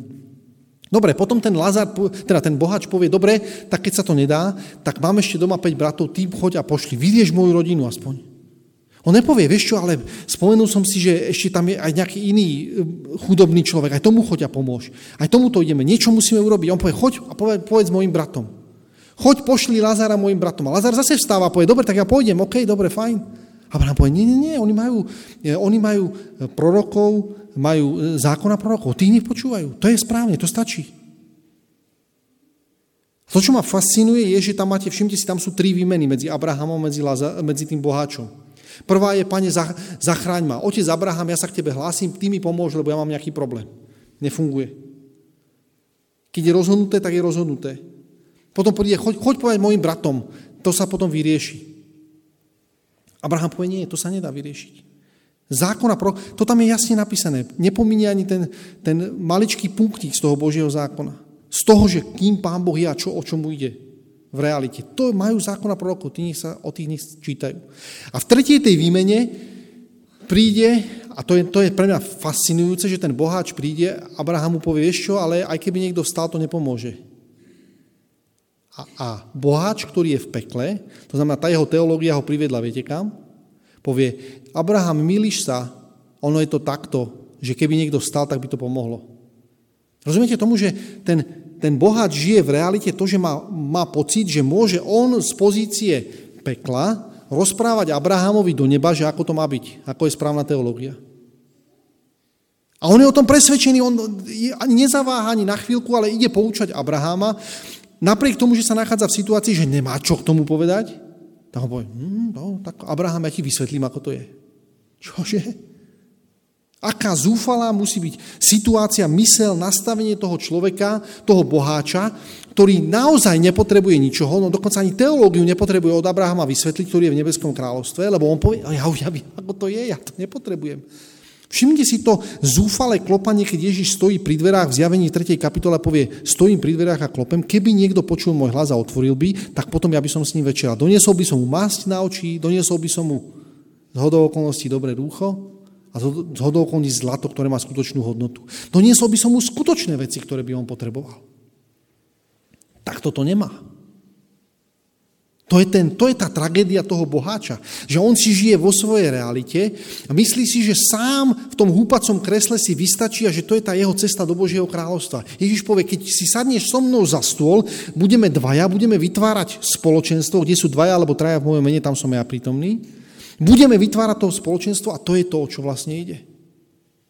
Dobre, potom ten Lazar, teda ten bohač povie, dobre, tak keď sa to nedá, tak mám ešte doma 5 bratov, ty choď a pošli, vyrieš moju rodinu aspoň. On nepovie, vieš čo, ale spomenul som si, že ešte tam je aj nejaký iný e, chudobný človek, aj tomu choď a pomôž. Aj tomu to ideme, niečo musíme urobiť. On povie, choď a povedz, povedz mojim bratom. Choď, pošli Lazara mojim bratom. A Lazar zase vstáva a povie, dobre, tak ja pôjdem, OK, dobre, fajn. A Abraham povie, nie, nie, nie, oni majú, e, oni majú e, prorokov, majú zákona prorokov, tí nech počúvajú. To je správne, to stačí. To, čo ma fascinuje, je, že tam máte, všimte si, tam sú tri výmeny medzi Abrahamom, medzi, medzi tým boháčom. Prvá je, pane, zachráň ma. Otec Abraham, ja sa k tebe hlásim, ty mi pomôž, lebo ja mám nejaký problém. Nefunguje. Keď je rozhodnuté, tak je rozhodnuté. Potom príde, choď, choď povedať mojim bratom, to sa potom vyrieši. Abraham povie, nie, to sa nedá vyriešiť. Zákon a pro... To tam je jasne napísané. Nepomíne ani ten, ten maličký punktík z toho Božieho zákona. Z toho, že kým Pán Boh je a čo, o čomu ide v realite. To majú zákon a prorokov, tí sa o tých nich čítajú. A v tretej tej výmene príde, a to je, to je pre mňa fascinujúce, že ten boháč príde, Abrahamu povie, vieš čo, ale aj keby niekto vstal, to nepomôže. A, a boháč, ktorý je v pekle, to znamená, tá jeho teológia ho priviedla, viete kam? Povie, Abraham, milíš sa, ono je to takto, že keby niekto vstal, tak by to pomohlo. Rozumiete tomu, že ten, ten boháč žije v realite to, že má, má pocit, že môže on z pozície pekla rozprávať Abrahamovi do neba, že ako to má byť, ako je správna teológia. A on je o tom presvedčený, on ani nezaváha ani na chvíľku, ale ide poučať Abraháma, napriek tomu, že sa nachádza v situácii, že nemá čo k tomu povedať, tak ho povie, hm, no, tak Abraham, ja ti vysvetlím, ako to je. Čože? Aká zúfalá musí byť situácia, mysel, nastavenie toho človeka, toho boháča, ktorý naozaj nepotrebuje ničoho, no dokonca ani teológiu nepotrebuje od Abrahama vysvetliť, ktorý je v nebeskom kráľovstve, lebo on povie, ja už ja viem, ako to je, ja to nepotrebujem. Všimnite si to zúfalé klopanie, keď Ježiš stojí pri dverách v zjavení 3. kapitole a povie, stojím pri dverách a klopem, keby niekto počul môj hlas a otvoril by, tak potom ja by som s ním večera. Doniesol by som mu masť na oči, doniesol by som mu z hodou okolností dobré rúcho, a z hodou zlato, ktoré má skutočnú hodnotu. Doniesol by som mu skutočné veci, ktoré by on potreboval. Tak toto nemá. To je, ten, to je tá tragédia toho boháča, že on si žije vo svojej realite a myslí si, že sám v tom húpacom kresle si vystačí a že to je tá jeho cesta do Božieho kráľovstva. Ježiš povie, keď si sadneš so mnou za stôl, budeme dvaja, budeme vytvárať spoločenstvo, kde sú dvaja alebo traja v mojom mene, tam som ja prítomný. Budeme vytvárať to spoločenstvo a to je to, o čo vlastne ide.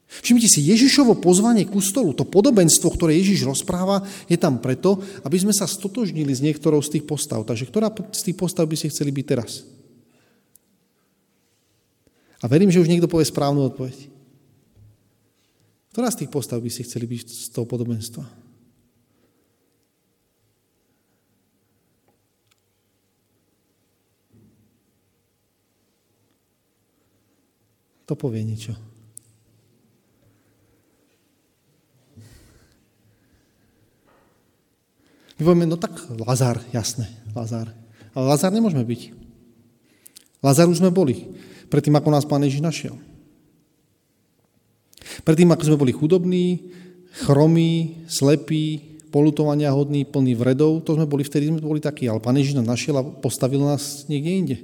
Všimnite si, Ježišovo pozvanie ku stolu, to podobenstvo, ktoré Ježiš rozpráva, je tam preto, aby sme sa stotožnili s niektorou z tých postav. Takže ktorá z tých postav by ste chceli byť teraz? A verím, že už niekto povie správnu odpoveď. Ktorá z tých postav by ste chceli byť z toho podobenstva? To povie niečo. My povieme, no tak Lazar, jasné, Lazar. Ale Lazar nemôžeme byť. Lazar už sme boli, predtým, ako nás Pán Ježiš našiel. Predtým, ako sme boli chudobní, chromí, slepí, polutovania hodný, plný vredov, to sme boli vtedy, sme boli takí, ale Pán Ježiš nás našiel a postavil nás niekde inde.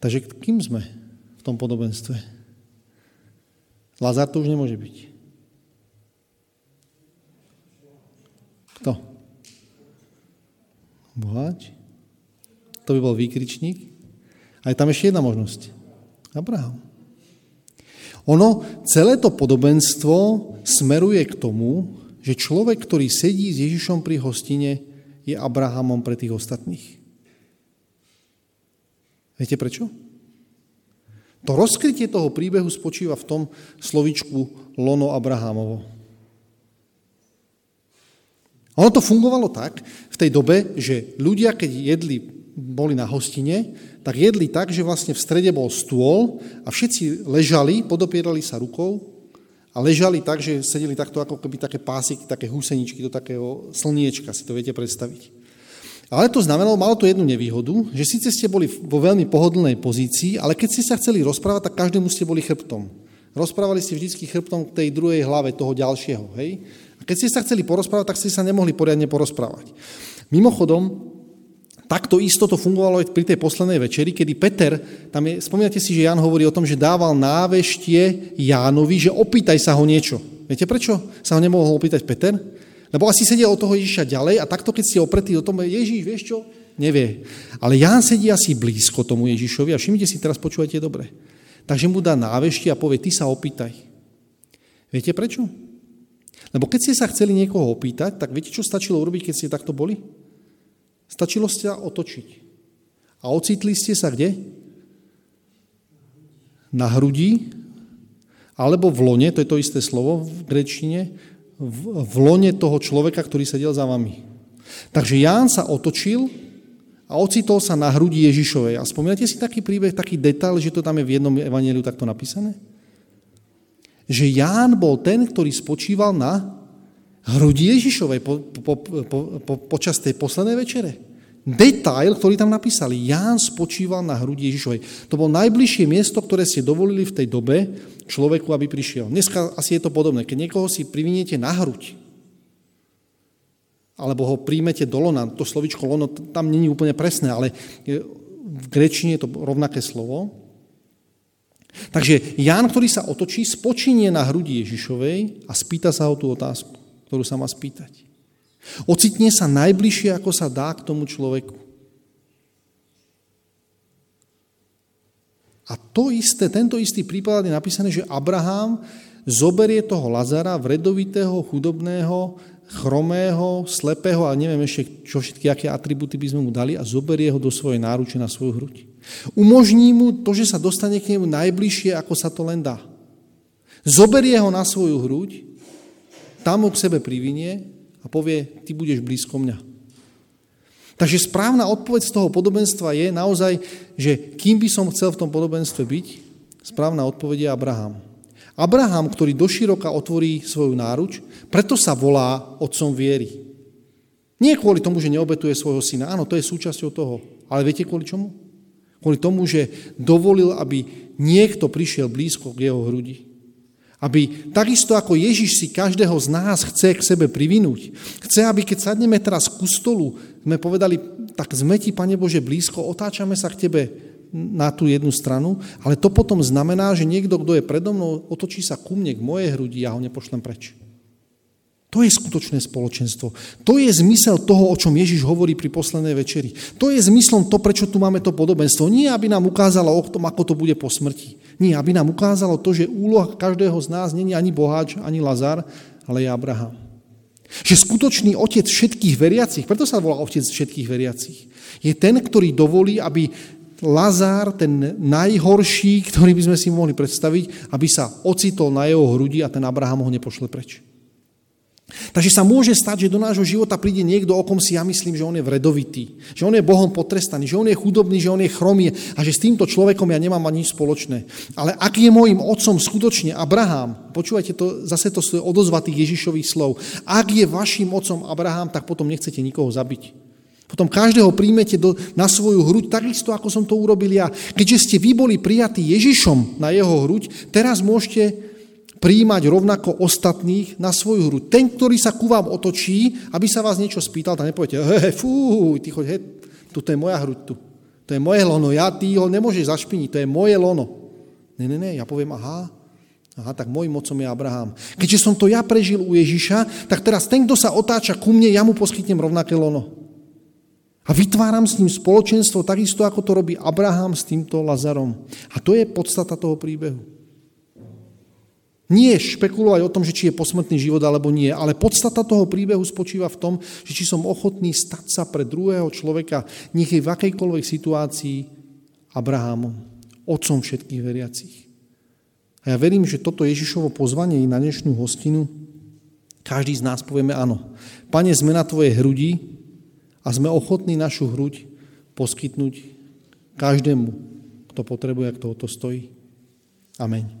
Takže kým sme v tom podobenstve? Lazar to už nemôže byť. Kto? Boháč? To by bol výkričník. A je tam ešte jedna možnosť. Abraham. Ono, celé to podobenstvo smeruje k tomu, že človek, ktorý sedí s Ježišom pri hostine, je Abrahamom pre tých ostatných. Viete prečo? To rozkrytie toho príbehu spočíva v tom slovičku lono Abrahamovo. Ono to fungovalo tak v tej dobe, že ľudia, keď jedli, boli na hostine, tak jedli tak, že vlastne v strede bol stôl a všetci ležali, podopierali sa rukou a ležali tak, že sedeli takto ako keby také pásiky, také húseničky do takého slniečka, si to viete predstaviť. Ale to znamenalo, malo to jednu nevýhodu, že síce ste boli vo veľmi pohodlnej pozícii, ale keď ste sa chceli rozprávať, tak každému ste boli chrbtom. Rozprávali ste vždy chrbtom k tej druhej hlave toho ďalšieho. Hej? A keď ste sa chceli porozprávať, tak ste sa nemohli poriadne porozprávať. Mimochodom, Takto isto to fungovalo aj pri tej poslednej večeri, kedy Peter, tam je, spomínate si, že Jan hovorí o tom, že dával náveštie Jánovi, že opýtaj sa ho niečo. Viete prečo sa ho nemohol opýtať Peter? Lebo asi sedel od toho Ježiša ďalej a takto, keď ste opretí o tom, Ježiš, vieš čo? Nevie. Ale Ján sedí asi blízko tomu Ježišovi a všimnite si, teraz počúvajte dobre. Takže mu dá náveštie a povie, ty sa opýtaj. Viete prečo? Lebo keď ste sa chceli niekoho opýtať, tak viete, čo stačilo urobiť, keď ste takto boli? Stačilo sa otočiť. A ocitli ste sa kde? Na hrudi, alebo v lone, to je to isté slovo v grečine, v, v lone toho človeka, ktorý sedel za vami. Takže Ján sa otočil a ocitol sa na hrudi Ježišovej. A spomínate si taký príbeh, taký detail, že to tam je v jednom evaneliu takto napísané? Že Ján bol ten, ktorý spočíval na hrudi Ježišovej po, po, po, po, počas tej poslednej večere. Detail, ktorý tam napísali, Ján spočíval na hrudi Ježišovej. To bol najbližšie miesto, ktoré ste dovolili v tej dobe človeku, aby prišiel. Dneska asi je to podobné. Keď niekoho si priviniete na hruď, alebo ho príjmete do lona, to slovičko lono tam není úplne presné, ale v grečine je to rovnaké slovo. Takže Ján, ktorý sa otočí, spočinie na hrudi Ježišovej a spýta sa ho tú otázku ktorú sa má spýtať. Ocitne sa najbližšie, ako sa dá k tomu človeku. A to isté, tento istý prípad je napísané, že Abraham zoberie toho Lazara, vredovitého, chudobného, chromého, slepého a neviem ešte, čo všetky, aké atributy by sme mu dali a zoberie ho do svojej náruče na svoju hruď. Umožní mu to, že sa dostane k nemu najbližšie, ako sa to len dá. Zoberie ho na svoju hruď tam ho k sebe privinie a povie, ty budeš blízko mňa. Takže správna odpoveď z toho podobenstva je naozaj, že kým by som chcel v tom podobenstve byť, správna odpoveď je Abraham. Abraham, ktorý doširoka otvorí svoju náruč, preto sa volá otcom viery. Nie kvôli tomu, že neobetuje svojho syna, áno, to je súčasťou toho, ale viete kvôli čomu? Kvôli tomu, že dovolil, aby niekto prišiel blízko k jeho hrudi. Aby takisto ako Ježiš si každého z nás chce k sebe privinúť, chce, aby keď sadneme teraz ku stolu, sme povedali, tak sme ti, Pane Bože, blízko, otáčame sa k Tebe na tú jednu stranu, ale to potom znamená, že niekto, kto je predo mnou, otočí sa ku mne, k mojej hrudi, ja ho nepošlem preč. To je skutočné spoločenstvo. To je zmysel toho, o čom Ježiš hovorí pri poslednej večeri. To je zmyslom to, prečo tu máme to podobenstvo. Nie, aby nám ukázalo o tom, ako to bude po smrti. Nie, aby nám ukázalo to, že úloha každého z nás není ani boháč, ani Lazar, ale je Abraham. Že skutočný otec všetkých veriacich, preto sa volá otec všetkých veriacich, je ten, ktorý dovolí, aby Lazár, ten najhorší, ktorý by sme si mohli predstaviť, aby sa ocitol na jeho hrudi a ten Abraham ho nepošle preč. Takže sa môže stať, že do nášho života príde niekto, o kom si ja myslím, že on je vredovitý, že on je Bohom potrestaný, že on je chudobný, že on je chromý a že s týmto človekom ja nemám ani nič spoločné. Ale ak je môjim otcom skutočne Abraham, počúvajte to, zase to sú odozva tých Ježišových slov, ak je vašim otcom Abraham, tak potom nechcete nikoho zabiť. Potom každého príjmete do, na svoju hruď, takisto ako som to urobil ja. Keďže ste vy boli prijatí Ježišom na jeho hruď, teraz môžete príjmať rovnako ostatných na svoju hru. Ten, ktorý sa ku vám otočí, aby sa vás niečo spýtal, tak nepoviete, he, fú, ty choď, he, tu to je moja hruď tu. To je moje lono, ja ty ho nemôžeš zašpiniť, to je moje lono. Ne, ne, ne, ja poviem, aha, aha, tak môjim mocom je Abraham. Keďže som to ja prežil u Ježiša, tak teraz ten, kto sa otáča ku mne, ja mu poskytnem rovnaké lono. A vytváram s ním spoločenstvo takisto, ako to robí Abraham s týmto Lazarom. A to je podstata toho príbehu. Nie špekulovať o tom, že či je posmrtný život alebo nie, ale podstata toho príbehu spočíva v tom, že či som ochotný stať sa pre druhého človeka, nech je v akejkoľvek situácii Abrahamom, otcom všetkých veriacich. A ja verím, že toto Ježišovo pozvanie na dnešnú hostinu, každý z nás povieme áno. Pane, sme na Tvojej hrudi a sme ochotní našu hruď poskytnúť každému, kto potrebuje, kto o to stojí. Amen.